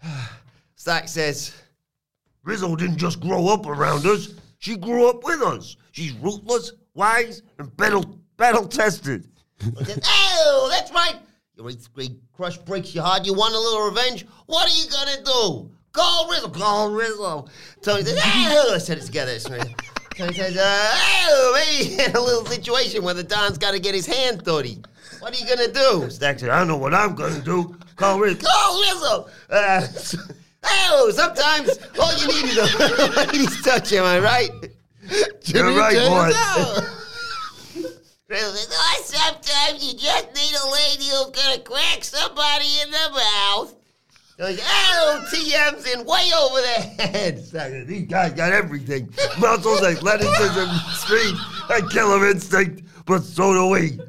[SIGHS] Stack says, Rizzo didn't just grow up around us, she grew up with us. She's ruthless, wise, and battle, battle tested. Oh, that's right. Your eighth grade crush breaks your heart. You want a little revenge? What are you to do? Call Rizzo. Call Rizzo. Tony says, oh, I said it together. Tony says, uh, oh, maybe [LAUGHS] in a little situation where the Don's got to get his hand dirty. What are you to do? Stack said, I know what I'm to do. Call Rizzo. Call Rizzo. Uh, [LAUGHS] Oh, sometimes all you need is a [LAUGHS] lady's touch, am I right? Jimmy You're right, James boy. oh, sometimes you just need a lady who's gonna crack somebody in the mouth. Like, oh, TM's in way over their heads. [LAUGHS] These guys got everything. Muscles, athleticism, speed, and killer instinct, but so do we.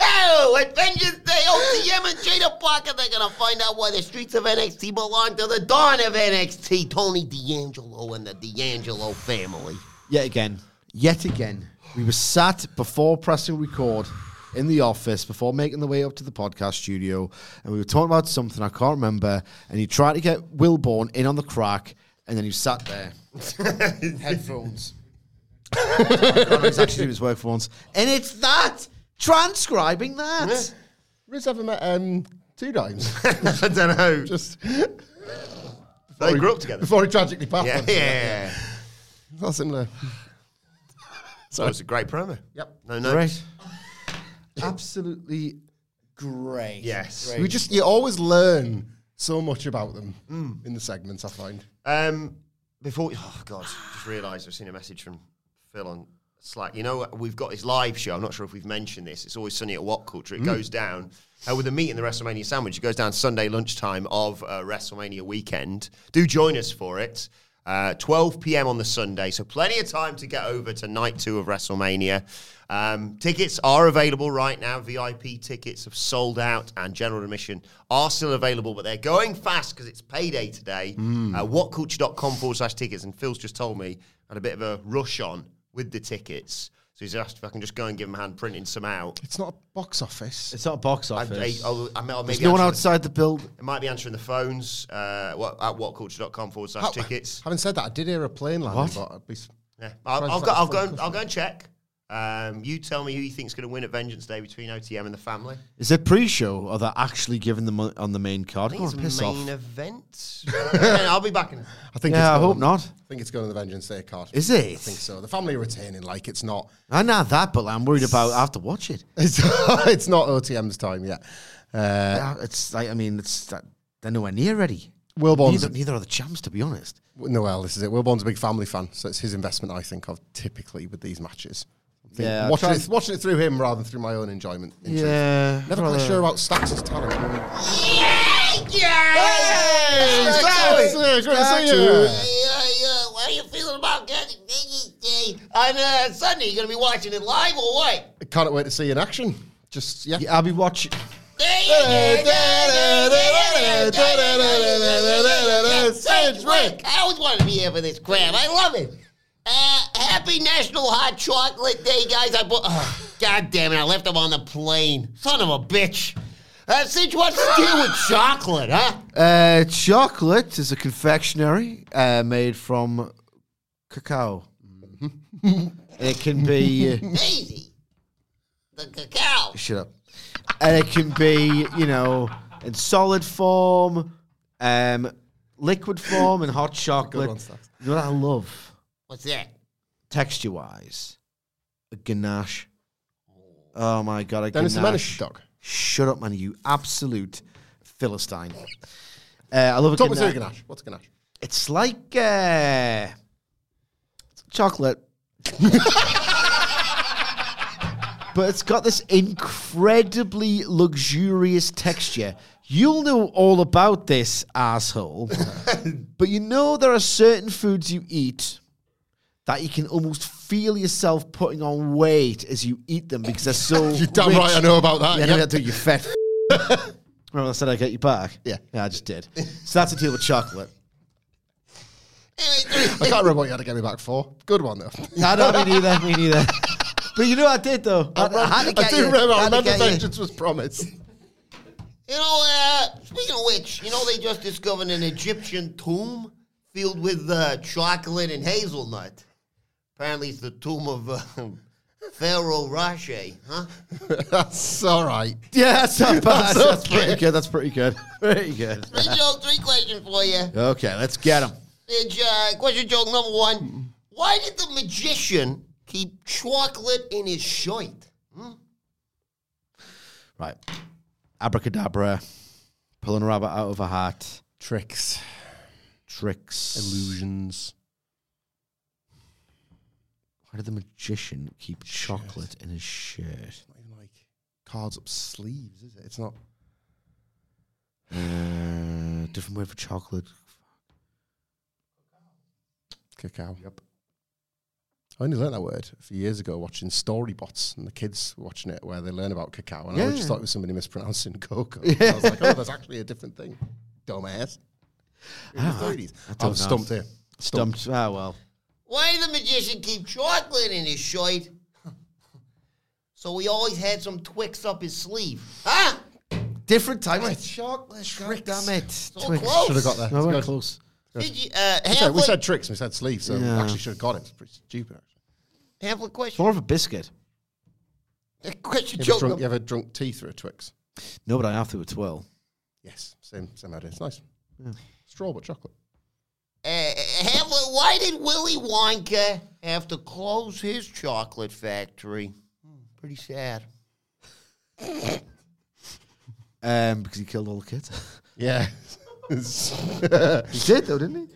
Oh, Avengers Day, oh, OTM and Jaida Parker, they're going to find out why the streets of NXT belong to the dawn of NXT, Tony D'Angelo and the D'Angelo family. Yet again, yet again, we were sat before pressing record in the office before making the way up to the podcast studio, and we were talking about something I can't remember. And he tried to get Wilbourn in on the crack, and then he sat there, [LAUGHS] headphones. [LAUGHS] God, he's actually doing his work for once, and it's that transcribing that. Riz ever met um, two dimes? [LAUGHS] I don't know. Just they grew up together. before he tragically passed. Yeah, on. yeah. Not similar. So it's a great promo. Yep. No, no. Great, absolutely great. Yes. Great. We just you always learn so much about them in the segments. I find. Um, before, oh god, just realised I've seen a message from Phil on Slack. You know, we've got his live show. I'm not sure if we've mentioned this. It's always sunny at What Culture. It goes down uh, with a meat in the WrestleMania sandwich. It goes down Sunday lunchtime of uh, WrestleMania weekend. Do join us for it. Uh, 12 p.m. on the Sunday, so plenty of time to get over to night two of WrestleMania. Um, tickets are available right now. VIP tickets have sold out, and general admission are still available, but they're going fast because it's payday today. Uh, whatculture.com forward slash tickets, and Phil's just told me had a bit of a rush on with the tickets. So he's asked if I can just go and give him a hand printing some out. It's not a box office. It's not a box office. I, I'll- I, may- I'll There's no one outside the build. The, it might be answering the phones uh, what, at whatculture.com forward slash tickets. Having said that, I did hear a plane landing, What? but I'd be Yeah, I'll, I'll, go, I'll go. And, I'll go and check. Um, you tell me who you think's going to win at Vengeance Day between OTM and the family. Is it pre-show or they're actually giving them on on the main card? I think Oh, it's a piss main off. event. I'll be back in. I think. Yeah, it's I going- hope not. I think it's going to the Vengeance Day card. Is it? I think so. The family are retaining like it's not. I know that, but I'm worried about. I have to watch it. [LAUGHS] It's, it's not OTM's time yet. Uh, Yeah, it's like I mean, it's that they're nowhere near ready. Wilbourn's Neither, neither are the champs, to be honest. no, well, this is it. Wilbourn's a big family fan, so it's his investment. I think of typically with these matches. I think Yeah, watching it, watching it through him rather than through my own enjoyment. in truth. Yeah, never quite sure about Stax' talent. Yeah, yeah, Hey, Great to see you. How are you feeling about getting Vengeance Day on uh, Sunday? You going to be watching it live or what? I can't wait to see you in action. Just yeah. Yeah, I'll be watching. Sidgwick. I always wanted to be here for this crap. I love it. Uh, happy National Hot Chocolate Day, guys. I bought. Oh, God damn it! I left them on the plane. Son of a bitch. Uh, Cinch, what's the deal with chocolate, huh? Uh, chocolate is a confectionery uh, made from cacao. [LAUGHS] it can be. Easy. The cacao. Shut up. And it can be, you know, in solid form, um, liquid form, and hot chocolate. one, you know what I love, What's that? texture wise? A ganache. Oh my god, a Dennis the ganache. Menace dog. Shut up, man, you absolute philistine. Uh, I love a Talk me through ganache. ganache. What's ganache? It's like uh, chocolate. [LAUGHS] but it's got this incredibly luxurious texture. You'll know all about this, asshole. [LAUGHS] but you know there are certain foods you eat that you can almost feel yourself putting on weight as you eat them because they're so. [LAUGHS] You're damn rich. right I know about that. Yeah, I know Yep. you fat. [LAUGHS] Remember I said I'd get you back? Yeah. Yeah, I just did. So that's a deal with chocolate. [LAUGHS] I can't remember what you had to get me back for. Good one though. No, no, me neither, me neither. But you know what I did though? I, I had to I get do you. remember. I had to remember get you. vengeance was promised. You know, uh, speaking of which, you know they just discovered an Egyptian tomb filled with uh, chocolate and hazelnut. Apparently, it's the tomb of uh, [LAUGHS] Pharaoh Rocher, huh? [LAUGHS] That's all right. Yeah, that's not bad. [LAUGHS] That's That's, okay. pretty good. That's pretty good. Pretty good. Three joke, three questions for you. Okay, let's get him. It's, uh, question joke number one. Why did the magician keep chocolate in his shirt? Right. Abracadabra. Pulling a rabbit out of a hat. Tricks, Tricks. illusions. Why did the magician keep chocolate in his shirt? Not even like cards up sleeves, is it? It's not. Uh, different word for chocolate. Cacao. Yep. I only learned that word a few years ago watching Storybots and the kids watching it where they learn about cacao. And I always just thought it was somebody mispronouncing [LAUGHS] cocoa. And I was like, oh, that's actually a different thing. Dumbass. In the 30s. I, don't was know. stumped here. Stumped. Ah, well. Why did the magician keep chocolate in his shirt? [LAUGHS] so he always had some Twix up his sleeve. Huh? Different type of chocolate. Tricks. Damn it. So Twix. close. Should have got there. No, It's we're close. Did you, uh, We said, we halfway, said tricks, we said sleeves, so Yeah. actually should have got it. It's pretty stupid. Actually. halfway It's question. more of a biscuit. Uh, Question You ever, drunk, number- you ever drunk tea through a Twix? No, but I have to as well. Yes, same same idea. It's nice. Straw but chocolate. Uh, halfway, why did Willy Wonka have to close his chocolate factory? Hmm, pretty sad. Um, because he killed all the kids. [LAUGHS] Yeah. [LAUGHS] he did though, didn't he?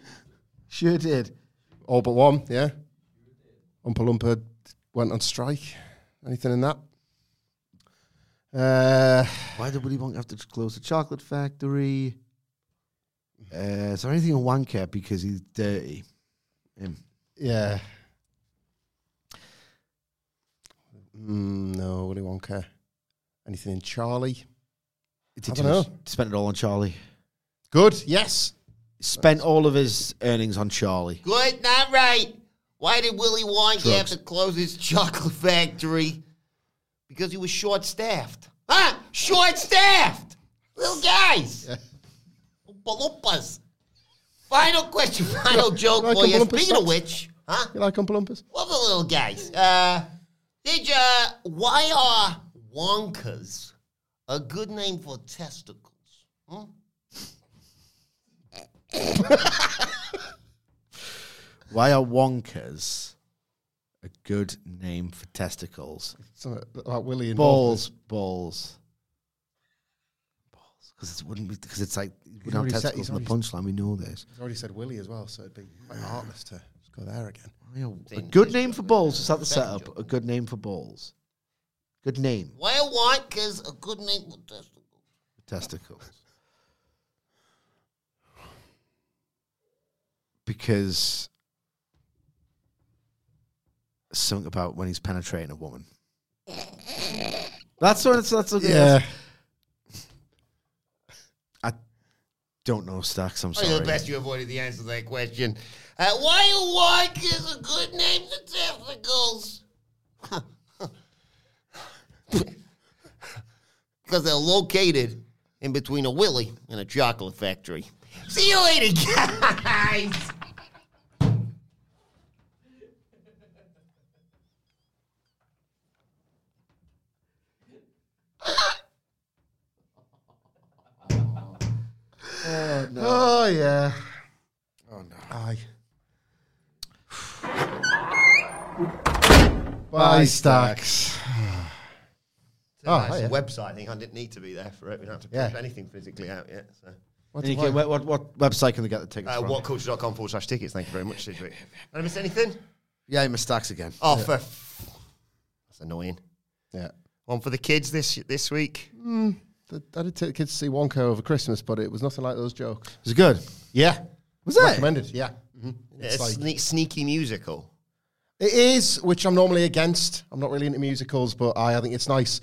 Sure did. All but one, yeah. Oompa Loompa went on strike. Anything in that? Uh, Why did Willy Wonka have to close the chocolate factory? Uh, is there anything in Wonka because he's dirty? Him. yeah. Mm, no, Willy Wonka. Anything in Charlie? He did I don't too know. Spent it all on Charlie. Good, yes. Spent all of his earnings on Charlie. Good, not right. Why did Willy Wonka have Drugs. to close his chocolate factory? Because he was short staffed. Huh? Short staffed! Little guys! Oompa. Final question, [LAUGHS] final joke Like for you. Speaking of which, huh? You like Oompa Loompas? Love the little guys. Uh, did you, why are Wonkas a good name for testicles? Hmm? [LAUGHS] Why are Wonkas a good name for testicles? Something about Willy and Balls, balls, balls. Because it wouldn't be because it's like you wouldn't have already said- testicles he's in the punchline. We know this. He's already said Willie as well, so it'd be quite heartless to just go there again. Why are- A good name for balls. Is that the setup? A good name for balls. Good name Why are Wonkas a good name for testicles? testicles. Because something about when he's penetrating a woman. [LAUGHS] That's what it's. That's what Yeah. I don't know stacks. I'm sorry. the best you avoided the answer to that question. Uh, why are Wonkas a good name for testicles? [LAUGHS] because they're located in between a Willy and a chocolate factory. See you later, [LAUGHS] guys. [SIGHS] Oh yeah. Oh no. Aye. [SIGHS] Bye, Stacks. Oh, Oh, it's a website thing. I didn't need to be there for it. We don't have to push Yeah. anything physically out yet. So. What, you can- what, what, what website can they get the tickets Uh, from? whatculture.com forward slash tickets. Thank you very much, Sidgwick. Did I miss anything? Yeah, my stacks again. Oh, for that's annoying. Yeah. One for the kids this this week. I did take the kids to see Wonka over Christmas, but it was nothing like those jokes. Was it good? Yeah. Was it? Recommended, yeah. Mhm. It's It's a like, sne- sneaky musical. it is, which I'm normally against. I'm not really into musicals, but I, I think it's nice.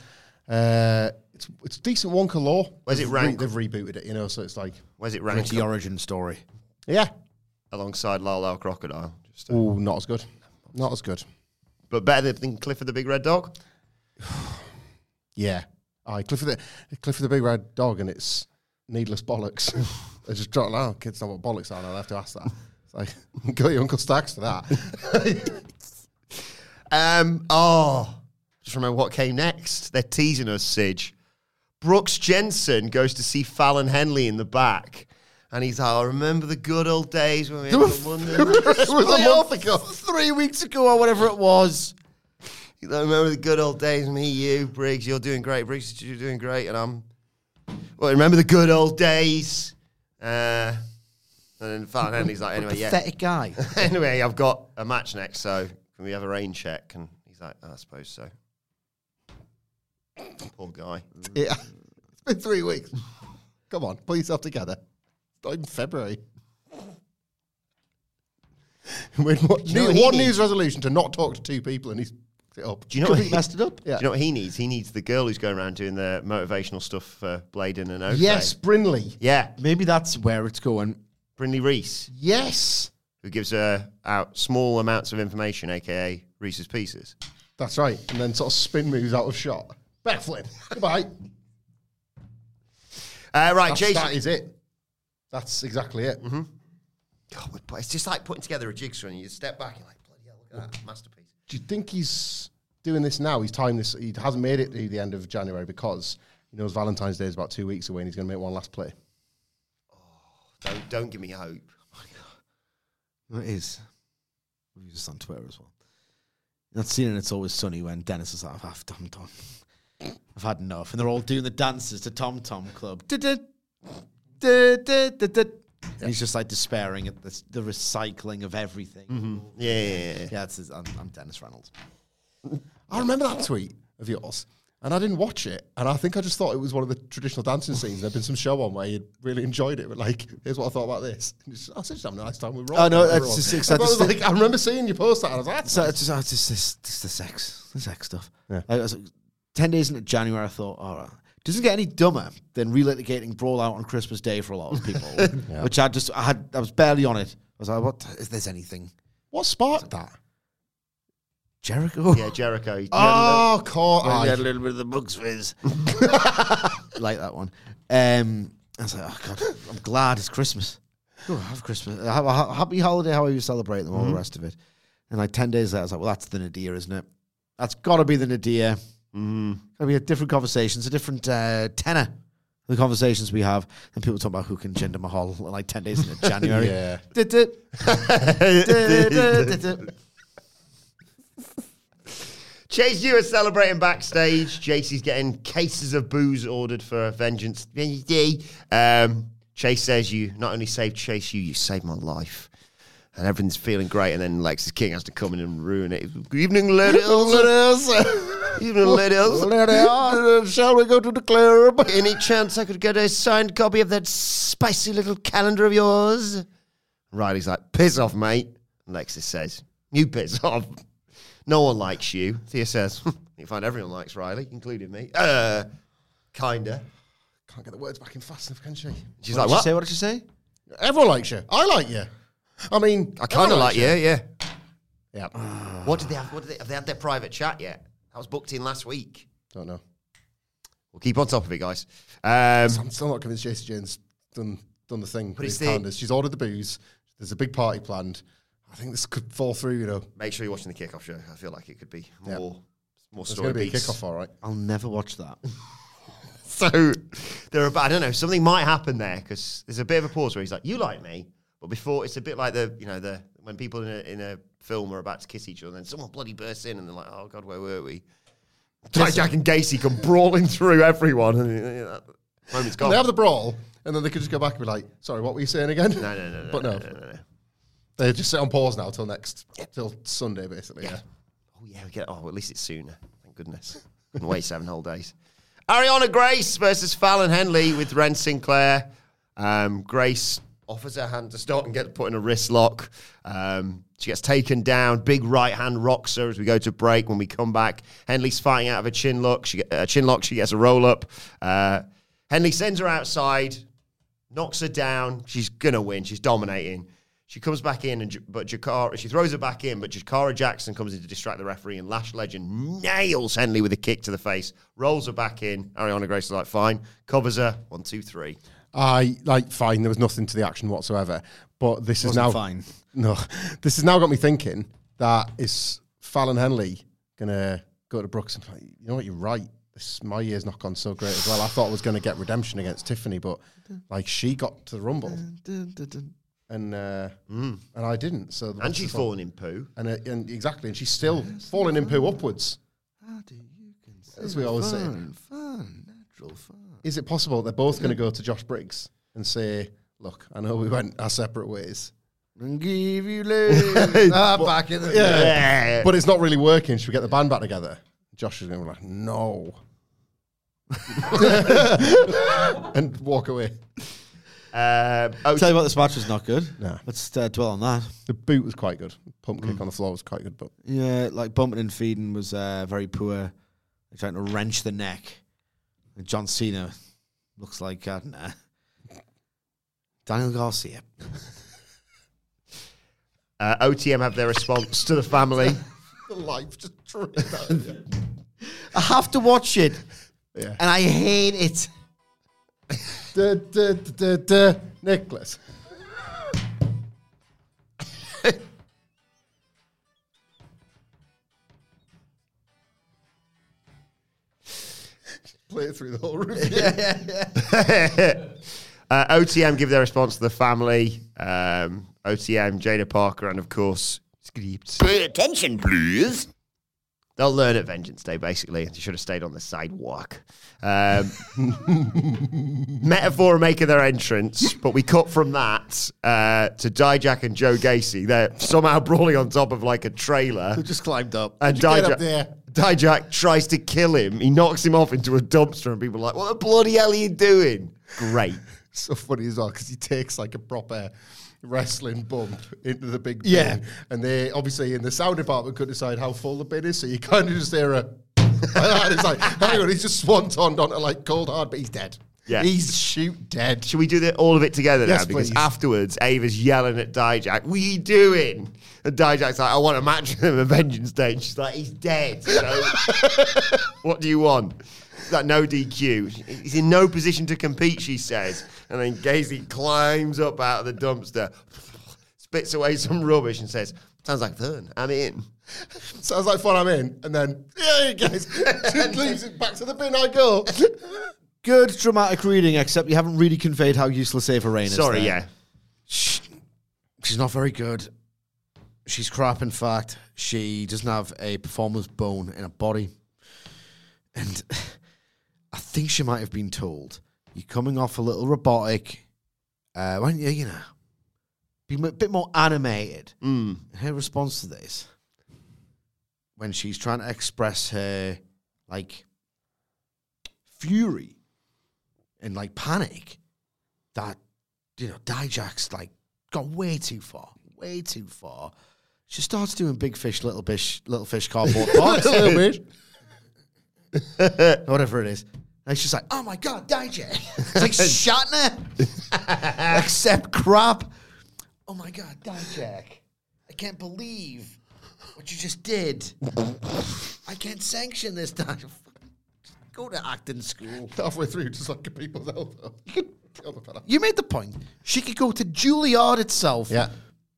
Uh, it's it's decent Wonka lore. Where's it They've they've rebooted it, you know, so it's like, Where's it It's ranked? the origin story. yeah. alongside Lyle Lyle Crocodile. Just, uh, Oh, not as good. Not as good. but better than Clifford the Big Red Dog. [SIGHS] Yeah. Aye, Clifford the, Clifford the Big Red Dog, and it's needless bollocks. [LAUGHS] I just dropped oh, kids know what bollocks are, and I have to ask that. It's like, [LAUGHS] go your Uncle Stacks for that. [LAUGHS] Um. Oh, just remember what came next. They're teasing us, Sidge. Brooks Jensen goes to see Fallon Henley in the back. And he's like, I remember the good old days when we had the London. it was a month ago. Three weeks ago or whatever it was. I remember the good old days. Me, you, Briggs, you're doing great. Briggs, you're doing great. And I'm. Well, remember the good old days. Uh, and then Fallon Henley's like, anyway, yeah. Pathetic guy. [LAUGHS] anyway, I've got a match next, so can we have a rain check? And he's like, "Oh, I suppose so. Poor guy. yeah. It's been three weeks. Come on, pull yourself together. It's not even February. [LAUGHS] What, you know new- he one needs? news resolution to not talk to two people, and he's it up. Do you know what he, [LAUGHS] messed it up? Do you know what he needs? He needs the girl who's going around doing the motivational stuff for Bladen and Oakley. Yes, Brinley. Yeah, Maybe that's where it's going. Brinley Reece, Yes, who gives her out small amounts of information, aka Reese's Pieces. that's right. And then sort of spin moves out of shot. Backflip. Goodbye. Uh, right, That's, Jason. that is it. That's exactly it. God, but it's just like putting together a jigsaw and you step back and you're like, bloody hell, look at that masterpiece. Do you think he's doing this now? He's timed this. He hasn't made it to the end of January because he knows Valentine's Day is about two weeks away, and he's going to make one last play. Oh, Don't don't give me hope. [LAUGHS] It is. We use this on Twitter as well. Not seen it. It's always sunny when Dennis is like, I've, I'm done. I've had enough, and they're all doing the dances to Tom Tom Club. And he's just like despairing at the, the recycling of everything. Mm-hmm. Yeah, yeah, yeah, yeah. Yeah, it's, I'm, I'm Dennis Reynolds. I remember that tweet of yours, and I didn't watch it, and I think I just thought it was one of the traditional dancing scenes. There'd been some show on where you'd really enjoyed it, but like, here's what I thought about this. Just, oh, I was just having a nice time with Rob. Oh, no, it's just- it's I, was like- I remember seeing you post that, and I was like, So that's it's just, it's just this, this the sex, the sex stuff. Yeah. I was, Ten days into January, I thought, all right, doesn't get any dumber than relitigating Brawl Out on Christmas Day for a lot of people. [LAUGHS] Which I just, I had, I was barely on it. I was like, what? If there's anything, what sparked that. Jericho. Yeah, Jericho. Oh. When we had a little bit of the bugs fizz. [LAUGHS] [LAUGHS] like that one. Um, I was like, oh god, I'm glad it's Christmas. Oh, have Christmas. Have a ha- happy holiday, however you celebrate them, all the rest of it. And like ten days later, I was like, well, that's the nadir, isn't it? That's got to be the nadir. Mm. Be a different conversations, a different uh, tenor. The conversations we have, and people talk about who can Jinder Mahal like ten days in [LAUGHS] January. Yeah. Did it. Did it. Chase U are celebrating backstage. Jacy's getting cases of booze ordered for Vengeance Um, Chase says you not only saved Chase U, you saved my life. And everything's feeling great. And then Lexis King has to come in and ruin it. Good evening, ladies. ladies. evening, ladies. [LAUGHS] ladies. Shall we go to the club? [LAUGHS] Any chance I could get a signed copy of that spicy little calendar of yours? Riley's like, piss off, mate. Lexis says, you piss off. No one likes you. Thea says, [LAUGHS] you find everyone likes Riley, including me. Uh, kinda. Can't get the words back in fast enough, can she? She's What like, you say? what? What did you say? Everyone likes you. I like you. I mean, I kind of like yeah, yeah. Yeah. What did they have? What did they have? They had their private chat yet? That was booked in last week. Don't know. We'll keep on top of it, guys. Um, I'm still not convinced Jacy Jayne's done done the thing. But with it's his the- calendars. She's ordered the booze. There's a big party planned. I think this could fall through. You know, make sure you're watching the kickoff show. I feel like it could be Yeah. more, more there's story going to be a beats. kickoff, all right. I'll never watch that. [LAUGHS] So there are, I don't know, something might happen there because there's a bit of a pause where he's like, "You like me," but before it's a bit like the, you know, the when people in a, in a film are about to kiss each other, and then someone bloody bursts in, and they're like, "Oh God, where were we?" Jack and Gacy come [LAUGHS] brawling through everyone, and uh, that moment's And gone. they have the brawl, and then they could just go back and be like, "Sorry, what were you saying again?" no, no, no, no, [LAUGHS] but no, no, no, no. they just sit on pause now till next, till Sunday, basically. Yeah. Oh yeah, we get. Oh, at least it's sooner. Thank goodness. Couldn't wait seven whole days. Arianna Grace versus Fallon Henley with Wren Sinclair. Um, Grace offers her hand to start and gets put in a wrist lock. Um, she gets taken down. Big right hand rocks her as we go to break. When we come back, Henley's fighting out of a chin lock. She get, uh, chin lock. She gets a roll up. Uh, Henley sends her outside, knocks her down. She's gonna win. She's dominating. She comes back in, and but Jakara, she throws her back in, but Jakara Jackson comes in to distract the referee, and Lash Legend nails Henley with a kick to the face, rolls her back in. Arianna Grace is like, fine, covers her, one, two, three. I like fine. There was nothing to the action whatsoever. But this is Wasn't now fine. [LAUGHS] No, this has now got me thinking that is Fallon Henley gonna go to Brooks and be like, you know what, you're right. This my year's not gone so great as well. I thought I was gonna get redemption against Tiffany, but [LAUGHS] like she got to the Rumble and uh, and I didn't. So And she's fallen in poo. and, uh, and exactly, and she's still falling in poo upwards. As we always say. fun, natural fun. Is it possible they're both going to go to Josh Briggs and say, "Look, I know we went our separate ways, And give you love. [LAUGHS] ah, back in the Yeah. but it's not really working. Should we get the band back together?" Josh is going to be like, "No," [LAUGHS] and walk away. Um, oh, Tell you what, this match was not good. Nah. Let's uh, dwell on that. The boot was quite good. Pump kick on the floor was quite good, but Yeah, like bumping and feeding was uh, very poor. They're trying to wrench the neck. And John Cena looks like uh, nah. Daniel Garcia. [LAUGHS] uh, OTM have their response to the family. [LAUGHS] the life just tripped out of you. I have to watch it, Yeah. and I hate it. [LAUGHS] Duh, duh, duh. Nicholas. Play it through the whole review. [LAUGHS] [LAUGHS] uh, OTM give their response to the family. Um, OTM, Jaida Parker, and of course, Scrypts. Pay attention, please. They'll learn at Vengeance Day, basically. They should have stayed on the sidewalk. Um, [LAUGHS] Metaphor making their entrance, but we cut from that uh, to Dijak and Joe Gacy. They're somehow brawling on top of like a trailer. Who just climbed up? And Get up there. Dijak tries to kill him. He knocks him off into a dumpster, and people are like, What the bloody hell are you doing? Great. [LAUGHS] so funny as well because he takes like a proper wrestling bump into the big Yeah. and they obviously in the sound department couldn't decide how full the bin is, so you kind of just hear a. and [LAUGHS] it's like, hang on, he's just swantoned onto like cold hard, but he's dead. Yeah. he's shoot dead. Should we do the, all of it together now? Because please. afterwards, Ava's yelling at Dijak, What are you doing? And Dijak's like, I want a match with him at Vengeance Day. And she's like, He's dead. So [LAUGHS] what do you want? She's like, no DQ. He's in no position to compete, she says. And then Gacy climbs up out of the dumpster, spits away some rubbish, and says, Sounds like fun. I'm in. Sounds like fun. I'm in, and then yeah, guys, just [LAUGHS] [LAUGHS] leaves it back to the bin. I go. Good dramatic reading, except you haven't really conveyed how useless Ava Raine is. Sorry, there. yeah. Sh- She's not very good. She's crap, in fact. She doesn't have a performance bone in her body. And [LAUGHS] I think she might have been told, you're coming off a little robotic. Uh, why don't you, you know, be a bit more animated? Mm. Her response to this, when she's trying to express her, like, fury and, like, panic, that, you know, Dijak's, like, gone way too far, way too far. She starts doing big fish, little fish, little fish cardboard [LAUGHS] box, Little bit. [LAUGHS] whatever it is. And she's like, "Oh my god, Dijak!" [LAUGHS] It's like [LAUGHS] Shatner, except [LAUGHS] crap. Oh my god, Dijak! I can't believe what you just did. I can't sanction this. Dijak. go to acting school. Halfway through, just like a people's elbow. You made the point. She could go to Juilliard itself. Yeah.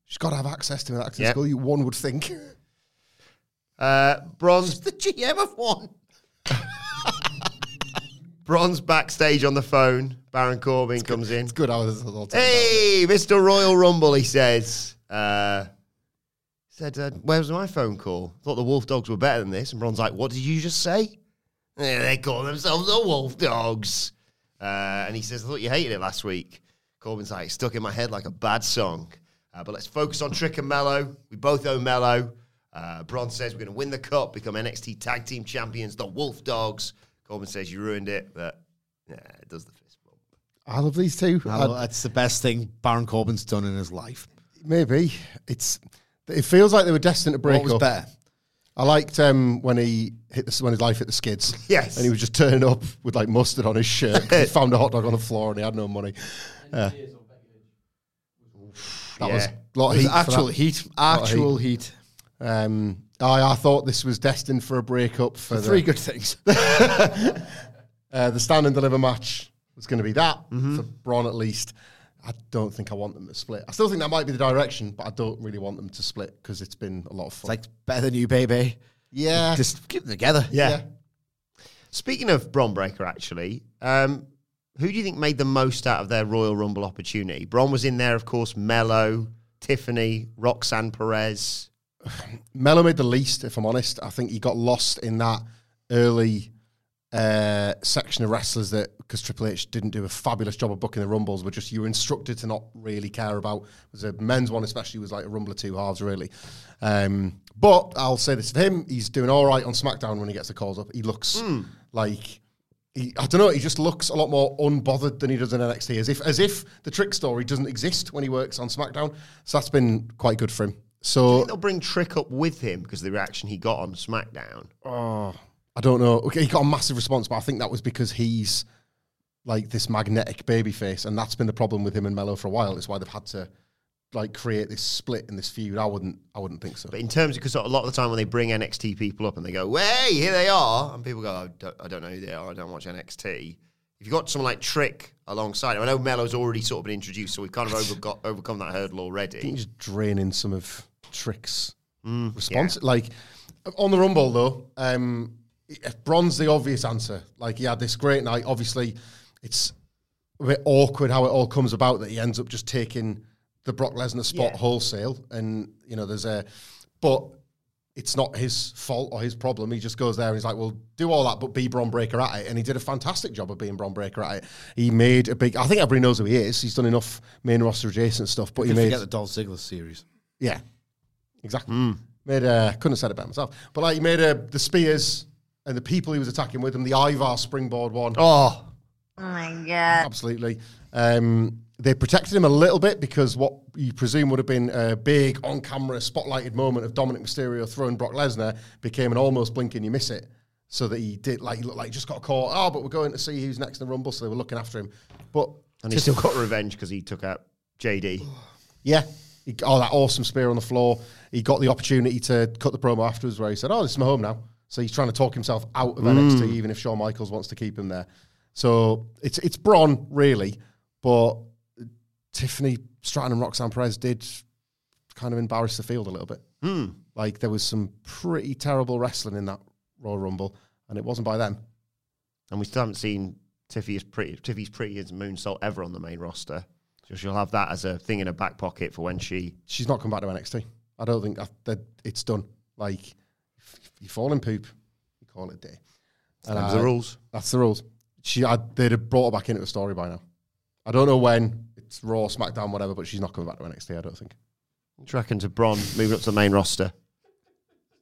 She's got to have access to an acting Yeah. school, you one would think. Uh, Bronze The GM of one. Bronze backstage on the phone. Baron Corbin comes in. It's good how this is all turned out. Hey, Mr. Royal Rumble, he says. Uh, said, uh, where was my phone call? Thought the Wolf Dogs were better than this. And Bron's like, what did you just say? "Yeah, they call themselves the Wolf Dogs. Uh, and he says, I thought you hated it last week. Corbin's like, stuck in my head like a bad song. Uh, but let's focus on Trick and Melo. We both owe Melo. Uh, Bron says we're going to win the cup, become NXT Tag Team Champions, the Wolf Dogs. Corbin says you ruined it, but yeah, it does the fist bump. I love these two. I- that's the best thing Baron Corbin's done in his life. maybe. It's. It feels like they were destined to break What was up. better? I liked um, when he hit the, when his life hit the skids. Yes. and he was just turning up with like mustard on his shirt. [LAUGHS] he found a hot dog on the floor and he had no money. Uh, that was Yeah. a lot of It was heat. for actual that. heat. Lot of Actual heat. Um, I, I thought this was destined for a breakup for the, Three good things. [LAUGHS] Uh, the stand and deliver match was going to be that Mm-hmm. for Bron at least. I don't think I want them to split. I still think that might be the direction, but I don't really want them to split because it's been a lot of It's fun. like better than you, baby. yeah, Just keep them together. yeah. Speaking of Bron Breakker, actually, um, who do you think made the most out of their Royal Rumble opportunity? Bron was in there, of course, Melo, Tiffany, Roxanne Perez. [SIGHS] Melo made the least, if I'm honest. I think he got lost in that early uh, section of wrestlers that because Triple H didn't do a fabulous job of booking the rumbles, but just you were instructed to not really care about. It was a men's one, especially was like a rumble of two halves, really. Um, but I'll say this of him: he's doing all right on SmackDown when he gets the calls up. He looks like. He, I don't know. He just looks a lot more unbothered than he does in NXT, as if as if the trick story doesn't exist when he works on SmackDown. So that's been quite good for him. So They'll bring Trick up with him because of the reaction he got on SmackDown. Oh, I don't know. Okay, he got a massive response, but I think that was because he's like this magnetic baby face, and that's been the problem with him and Melo for a while. It's why they've had to like create this split in this feud. I wouldn't. I wouldn't think so. But in terms of, because a lot of the time when they bring NXT people up and they go, hey, here they are, and people go, I don't, I don't know who they are, I don't watch NXT. If you've got someone like Trick alongside him, I know Melo's already sort of been introduced, so we've kind of [LAUGHS] over got, overcome that hurdle already. I think he's draining some of Trick's Mm, response. Like on the Rumble though, um, if Bron's the obvious answer. Like he had this great night. Obviously, it's a bit awkward how it all comes about that he ends up just taking the Brock Lesnar spot Yeah. wholesale, and you know there's a, but it's not his fault or his problem. He just goes there and he's like, "Well, do all that, but be Bron Breakker at it." And he did a fantastic job of being Bron Breakker at it. He made a big. I think everybody knows who he is. He's done enough main roster adjacent stuff, but he You made forget the Dolph Ziggler series. yeah, exactly. Mm. Made a couldn't have said it better myself, but like he made a the spears and the people he was attacking with him, the Ivar springboard one. Oh, Oh my god. Absolutely. Um, they protected him a little bit because what you presume would have been a big on camera spotlighted moment of Dominik Mysterio throwing Brock Lesnar became an almost blink and you miss it. So that he did like he looked like he just got caught. Oh, but we're going to see who's next in the Rumble, so they were looking after him. But and he still got revenge because he took out JD. [SIGHS] Yeah. He, oh, that awesome spear on the floor. He got the opportunity to cut the promo afterwards where he said, Oh, this is my home now. So he's trying to talk himself out of NXT, hmm. even if Shawn Michaels wants to keep him there. So it's it's Bron, really. But Tiffany Stratton and Roxanne Perez did kind of embarrass the field a little bit. Hmm. Like there was some pretty terrible wrestling in that Royal Rumble, and it wasn't by them. And we still haven't seen Tiffy's pretty, Tiffy's prettiest moonsault ever on the main roster. So she'll have that as a thing in her back pocket for when she. She's not come back to NXT. I don't think that, that it's done. Like, if you fall in poop, you call it a day. And Them's I- the rules. Uh, that's the rules. She, I, they'd have brought her back into the story by now. I don't know when. It's Raw, SmackDown, whatever, but she's not coming back to NXT, I don't think. What do you reckon to Bron moving up to the main roster?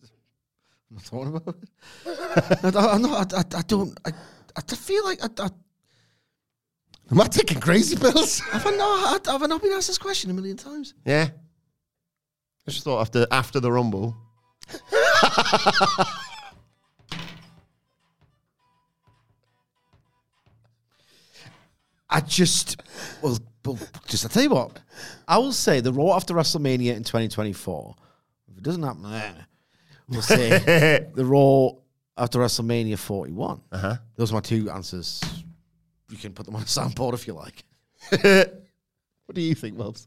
[LAUGHS] I'm not talking about it. [LAUGHS] I, don't- I'm not, I, I, I don't. I, I feel like I, I, Am I taking crazy pills? [LAUGHS] have I not have I not been asked this question a million times? Yeah. I just thought after after the Rumble. [LAUGHS] I just well, well, just I tell you what, I will say the Raw after WrestleMania in 2024. If it doesn't happen, eh, we'll say [LAUGHS] the Raw after WrestleMania 41. Uh-huh. Those are my two answers. You can put them on a soundboard if you like. [LAUGHS] What do you think, Mubs?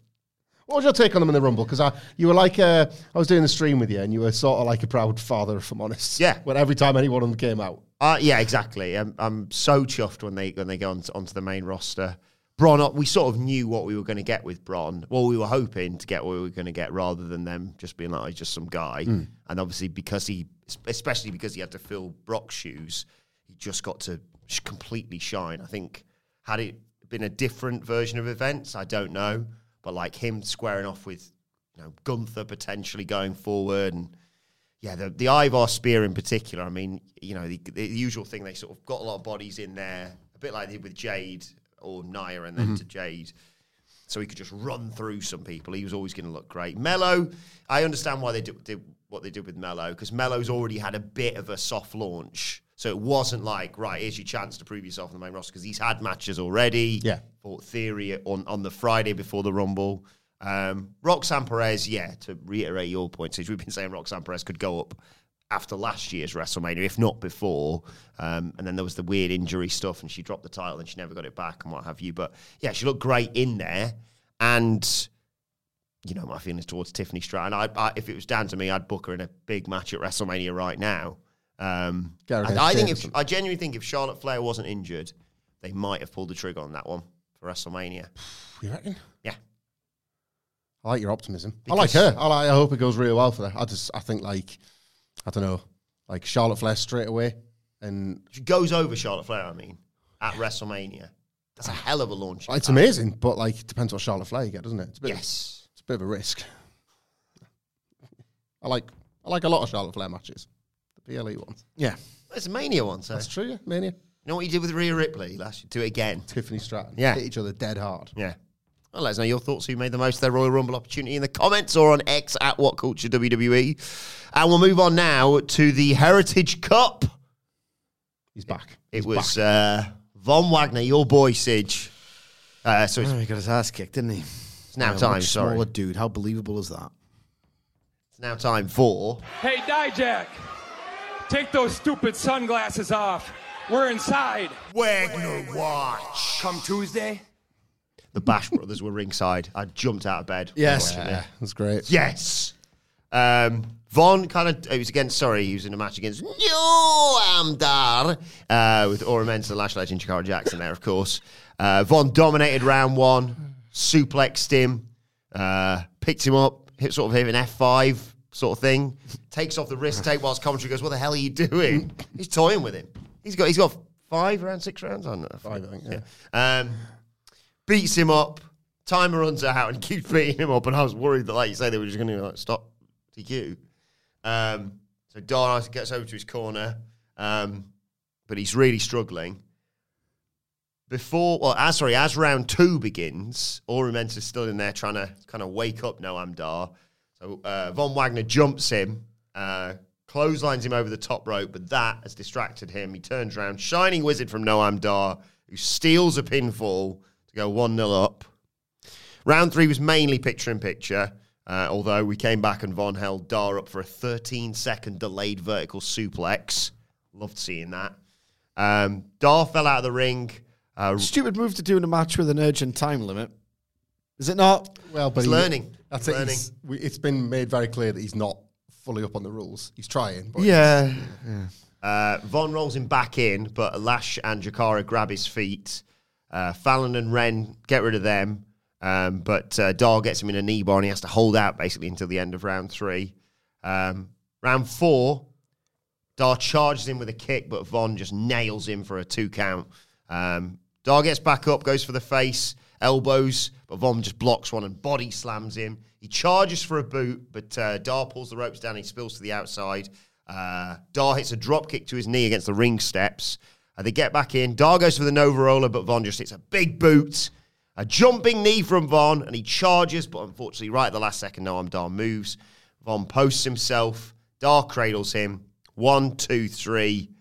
What was your take on them in the Rumble? Because I, you were like, uh, I was doing the stream with you, and you were sort of like a proud father, if I'm honest. Yeah. When every time any one of them came out, Uh, yeah, exactly. I'm, I'm so chuffed when they when they go on onto the main roster. Bron, we sort of knew what we were going to get with Bron. Well, we were hoping to get what we were going to get rather than them just being like, oh, he's just some guy. And obviously, because he, especially because he had to fill Brock's shoes, he just got to completely shine. I think, had it been a different version of events, I don't know. But like him squaring off with you know, Gunther potentially going forward and yeah, the the Ivar spear in particular. I mean, you know, the, the usual thing they sort of got a lot of bodies in there, a bit like they did with Jade or Nia, and then mm-hmm. to Jade, so he could just run through some people. He was always going to look great. Melo, I understand why they did, did what they did with Melo because Melo's already had a bit of a soft launch, so it wasn't like right, here's your chance to prove yourself on the main roster because he's had matches already. Yeah. fought Theory on on the Friday before the Rumble. Um, Roxanne Perez, yeah, to reiterate your point, since we've been saying Roxanne Perez could go up after last year's WrestleMania, if not before. Um, and then there was the weird injury stuff, and she dropped the title and she never got it back and what have you. But yeah, she looked great in there. And, you know, my feelings towards Tiffany Stratton, I, I, if it was down to me, I'd book her in a big match at WrestleMania right now. Um, I, I think if I genuinely think if Charlotte Flair wasn't injured, they might have pulled the trigger on that one for WrestleMania. you reckon? Yeah. I like your optimism. I like her. I, like, I hope it goes really well for her. I just, I think like, I don't know, like Charlotte Flair straight away, and She goes over Charlotte Flair, I mean, at WrestleMania. That's a hell of a launch. it's amazing. But like, it depends what Charlotte Flair you get, doesn't it? It's a bit, Yes. it's a bit of a risk. [LAUGHS] I like, I like a lot of Charlotte Flair matches, the PLE ones. Yeah. It's a Mania one, so. That's true, yeah, Mania. You know what you did with Rhea Ripley last year? Do it again. Tiffany Stratton, Yeah. hit each other dead hard. Yeah. Well, let us know your thoughts. Who made the most of their Royal Rumble opportunity in the comments or on X at What Culture WWE. And we'll move on now to the Heritage Cup. He's back. It He's was back. uh, Von Wagner, your boy, Sige. Uh, so Oh, he got his ass kicked, didn't he? it's now Yeah, time, much sorry. Smaller dude. How believable is that? It's now time for Hey, Dijak, take those stupid sunglasses off. We're inside. Wagner Watch. Come Tuesday. The Bash Brothers were ringside. I jumped out of bed. Yes. watching it. yeah, that's great. Yes. Um, Von kind of, it was against, sorry, he was in a match against Noam Dar uh, with Oro Mensah, Lash Legend, Jakara Jackson there, of course. Uh, Von dominated round one, suplexed him, uh, picked him up, hit sort of hit an F5 sort of thing, takes off the wrist tape whilst commentary goes, What the hell are you doing? He's toying with him. He's got, he's got five rounds, six rounds? I don't know. Five, I think, yeah. Um, beats him up. Timer runs out and [LAUGHS] keeps beating him up. And I was worried that, like you say, they were just going to like stop DQ. Um, so Dar gets over to his corner, um, but he's really struggling. Before, well, as sorry, as round two begins, Oro Mensah's still in there trying to kind of wake up Noam Dar. So uh, Von Wagner jumps him, uh, clotheslines him over the top rope, but that has distracted him. He turns around, Shining Wizard from Noam Dar, who steals a pinfall to go 1 0 up. Round three was mainly picture in picture, uh, although we came back and Von held Dar up for a 13 second delayed vertical suplex. Loved seeing that. Um, Dar fell out of the ring. Uh, Stupid move to do in a match with an urgent time limit. Is it not? Well, but He's he- learning. That's it. He's, we, it's been made very clear that he's not fully up on the rules. He's trying, but Yeah. Uh, Von rolls him back in, but Lash and Jakara grab his feet. Uh, Fallon and Wren get rid of them, um, but uh, Dar gets him in a knee bar and he has to hold out basically until the end of round three. Um, round four, Dar charges him with a kick, but Von just nails him for a two count. Um, Dar gets back up, goes for the face, elbows, but Von just blocks one and body slams him. He charges for a boot, but uh, Dar pulls the ropes down. He spills to the outside. Uh, Dar hits a drop kick to his knee against the ring steps. Uh, they get back in. Dar goes for the Nova Roller, but Von just hits a big boot. A jumping knee from Von, and he charges, but unfortunately, right at the last second, Noam Dar moves. Von posts himself. Dar cradles him. One, two, three.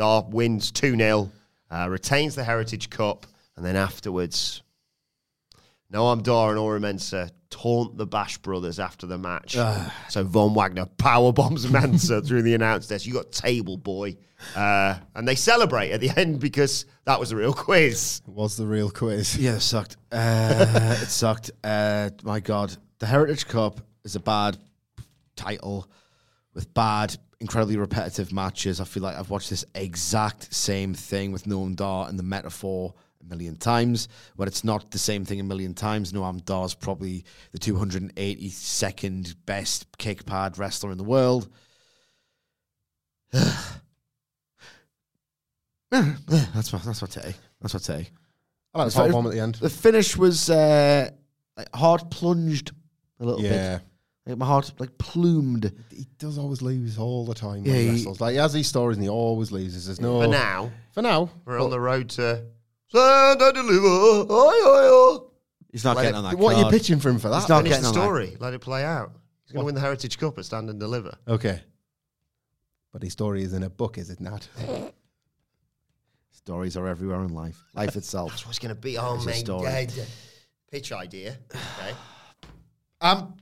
Dar wins 2 0, uh, retains the Heritage Cup, and then afterwards, Noam Dar and Oro Mensah taunt the Bash brothers after the match. so Von Wagner power bombs [LAUGHS] Mensa through the announce desk. You got table boy, uh, and they celebrate at the end because that was a real quiz. Was the real quiz. [LAUGHS] Yeah, it sucked. Uh, it sucked. Uh, my God, the Heritage Cup is a bad title with bad, incredibly repetitive matches. I feel like I've watched this exact same thing with Noam Dar and the Meta-Four a million times. When it's not the same thing a million times, Noam Dar's probably the 282nd best kick pad wrestler in the world. [SIGHS] that's my that's my take. That's my take. I like the It's power bomb at the end. The finish was uh, like hard plunged a little Yeah. bit. Like my heart like plumed. He does always lose all the time. Yeah, he he- wrestles. Like he has these stories and he always loses. There's no For now, For now, we're on the road to send and deliver. Oi, oi, oi. He's not Let getting it- on that. what are you pitching for him for that? He's not Finish getting the on that. story. Let it play out. He's going to win the Heritage Cup at Stand and Deliver. Okay. But his story is in a book, is it not? [LAUGHS] Stories are everywhere in life. Life itself. That's what's going to be. Oh, It's a story. God. Pitch idea. Okay. [SIGHS] I'm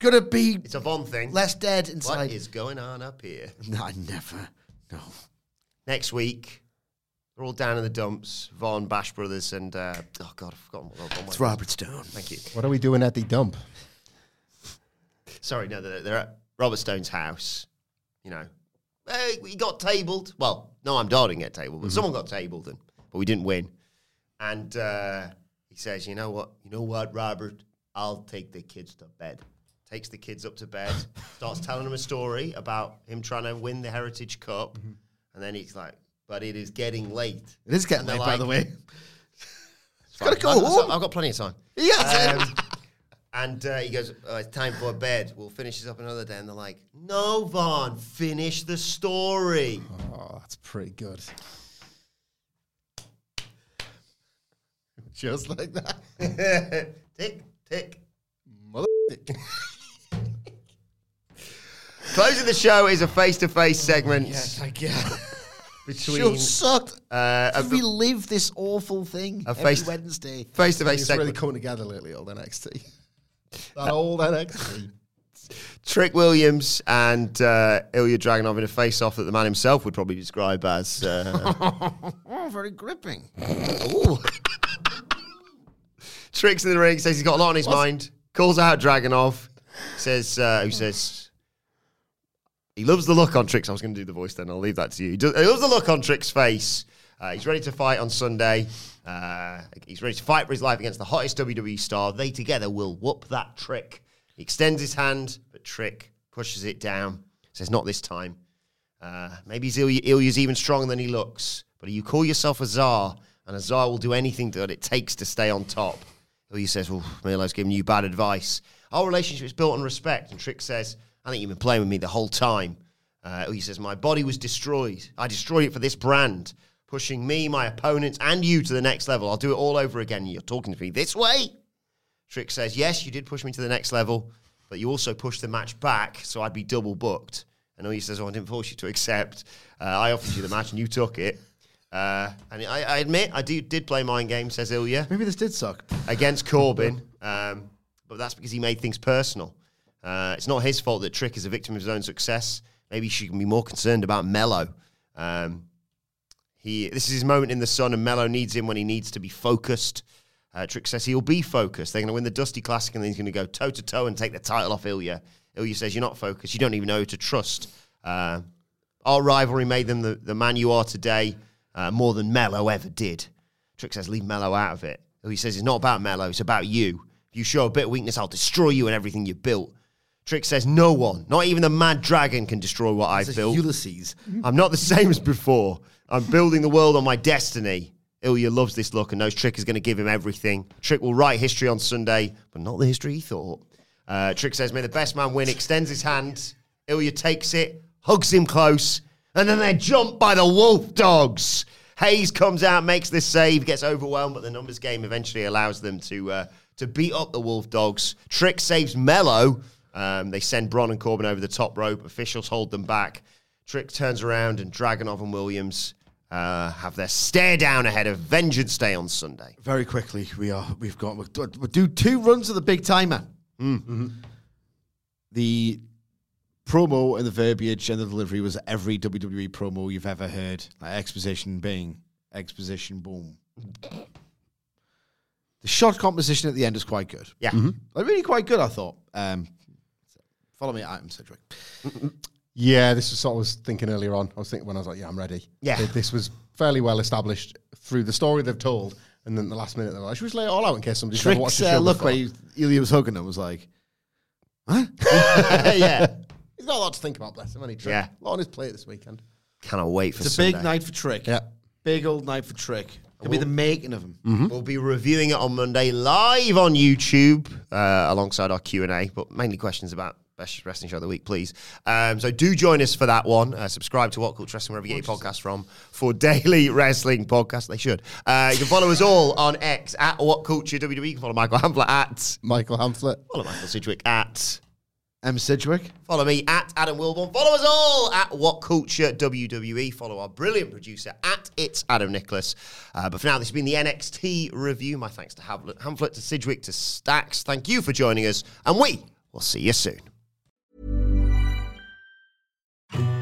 gonna be It's a Von thing. less dead What inside. is going on up here? [LAUGHS] No, I never. No. Next week, they're all down in the dumps. Von, Bash Brothers, and uh, oh god, I've forgotten what what- what- It's Robert Stone. Thank you. What are we doing at the dump? Sorry, no, they're, they're at Robert Stone's house. You know, hey, we got tabled. Well, no, I'm didn't get tabled, but someone got tabled, and but we didn't win. And uh, he says, "You know what? You know what, Robert? I'll take the kids to bed." Takes the kids up to bed, [LAUGHS] starts telling them a story about him trying to win the Heritage Cup, and then he's like, "But it is getting late." It is getting late, by the like- way. [LAUGHS] Gotta go home. I've got plenty of time. Yes. Um, and uh, he goes, oh, "It's time for bed. We'll finish this up another day." And they're like, "No, Von, finish the story." Oh, that's pretty good. Just like that. [LAUGHS] tick, tick. Mother. [LAUGHS] Closing the show is a face-to-face segment Yes, I get. Between Show sucked. uh, a Have we live this awful thing A every face- Wednesday? face-to-face It's really segment. coming together lately, old NXT. [LAUGHS] That old NXT. Trick Williams and uh, Ilja Dragunov in a face-off that the man himself would probably describe as. Uh, [LAUGHS] Oh, very gripping. Ooh. Tricks in the ring says he's got a lot on his mind. Calls out Dragunov. Says uh, who says he loves the look on Tricks. I was going to do the voice then. I'll leave that to you. He, does, he loves the look on Trick's face. Uh, he's ready to fight on Sunday. Uh, he's ready to fight for his life against the hottest WWE star. They together will whoop that Trick. He extends his hand, but Trick pushes it down. Says not this time. Uh, maybe Ilja, Ilja's even stronger than he looks. But you call yourself a czar, and a czar will do anything that it takes to stay on top. Ilja says, "Well, Milo's giving you bad advice. Our relationship is built on respect." And Trick says, "I think you've been playing with me the whole time." Uh, Ilja says, "My body was destroyed. I destroyed it for this brand, pushing me, my opponents, and you to the next level. I'll do it all over again. You're talking to me this way." Trick says, Yes, you did push me to the next level, but you also pushed the match back, so I'd be double booked. And he says, Oh, I didn't force you to accept. Uh, I offered you the match and you took it. Uh, and I, I admit, I do, did play mind games, says Ilja, Maybe this did suck. against Corbin. Um, but that's because he made things personal. Uh, it's not his fault that Trick is a victim of his own success. Maybe he should be more concerned about Melo. Um, he, this is his moment in the sun, and Melo needs him when he needs to be focused. Uh, Trick says he'll be focused. They're going to win the Dusty Classic, and then he's going to go toe to toe and take the title off Ilja. Ilja says, You're not focused. You don't even know who to trust. Uh, our rivalry made them the, the man you are today uh, more than Melo ever did. Trick says, Leave Melo out of it. Ilja says, It's not about Melo, it's about you. If you show a bit of weakness, I'll destroy you and everything you've built. Trick says, No one, not even the mad dragon, can destroy what I've built. Ulysses. I'm not the [LAUGHS] same as before. I'm building the world on my destiny. Ilja loves this look and knows Trick is going to give him everything. Trick will write history on Sunday, but not the history he thought. Uh, Trick says, May the best man win, extends his hand. Ilja takes it, hugs him close, and then they're jumped by the Wolf Dogs. Hayes comes out, makes this save, gets overwhelmed, but the numbers game eventually allows them to uh, to beat up the Wolf Dogs. Trick saves Melo. Um, they send Bron and Corbin over the top rope. Officials hold them back. Trick turns around and Dragunov and Williams uh, have their stare down ahead of Vengeance Day on Sunday. Very quickly, we are. We've got. We'll do, two runs of the big timer. Mm-hmm. The promo and the verbiage and the delivery was every WWE promo you've ever heard. Like exposition, being exposition, boom. The shot composition at the end is quite good. Yeah. Like, really quite good, I thought. Um, follow me at Item Sedgwick. Yeah, this was what I was thinking earlier on. I was thinking when I was like, yeah, I'm ready. Yeah. Th- This was fairly well established through the story they've told. And then the last minute, they're like, should we just lay it all out in case somebody's never watched Trick's the show uh, look before? where he, Ilya was hugging him was like, huh? [LAUGHS] [LAUGHS] yeah. He's got a lot to think about, bless him, any Trick? Yeah. A lot on his plate this weekend. Cannot wait for it's a Sunday. big night for Trick. Yeah. Big old night for Trick. Could be the making of him. We'll be reviewing it on Monday live on YouTube uh, alongside our Q and A, but mainly questions about best wrestling show of the week, please. Um, so do join us for that one. Uh, subscribe to What Culture Wrestling wherever you get your podcast from for daily [LAUGHS] wrestling podcasts. They should. Uh, you can follow us all on X at What Culture WWE. You can follow Michael Hamflett at Michael Hamflett. follow Michael Sidgwick at M. Sidgwick. Follow me at Adam Wilbourn. Follow us all at What Culture WWE. Follow our brilliant producer at It's Adam Nicholas. Uh, but for now, this has been the NXT review. My thanks to Hamlet, Hamflett, to Sidgwick, to Stacks. Thank you for joining us, and we will see you soon.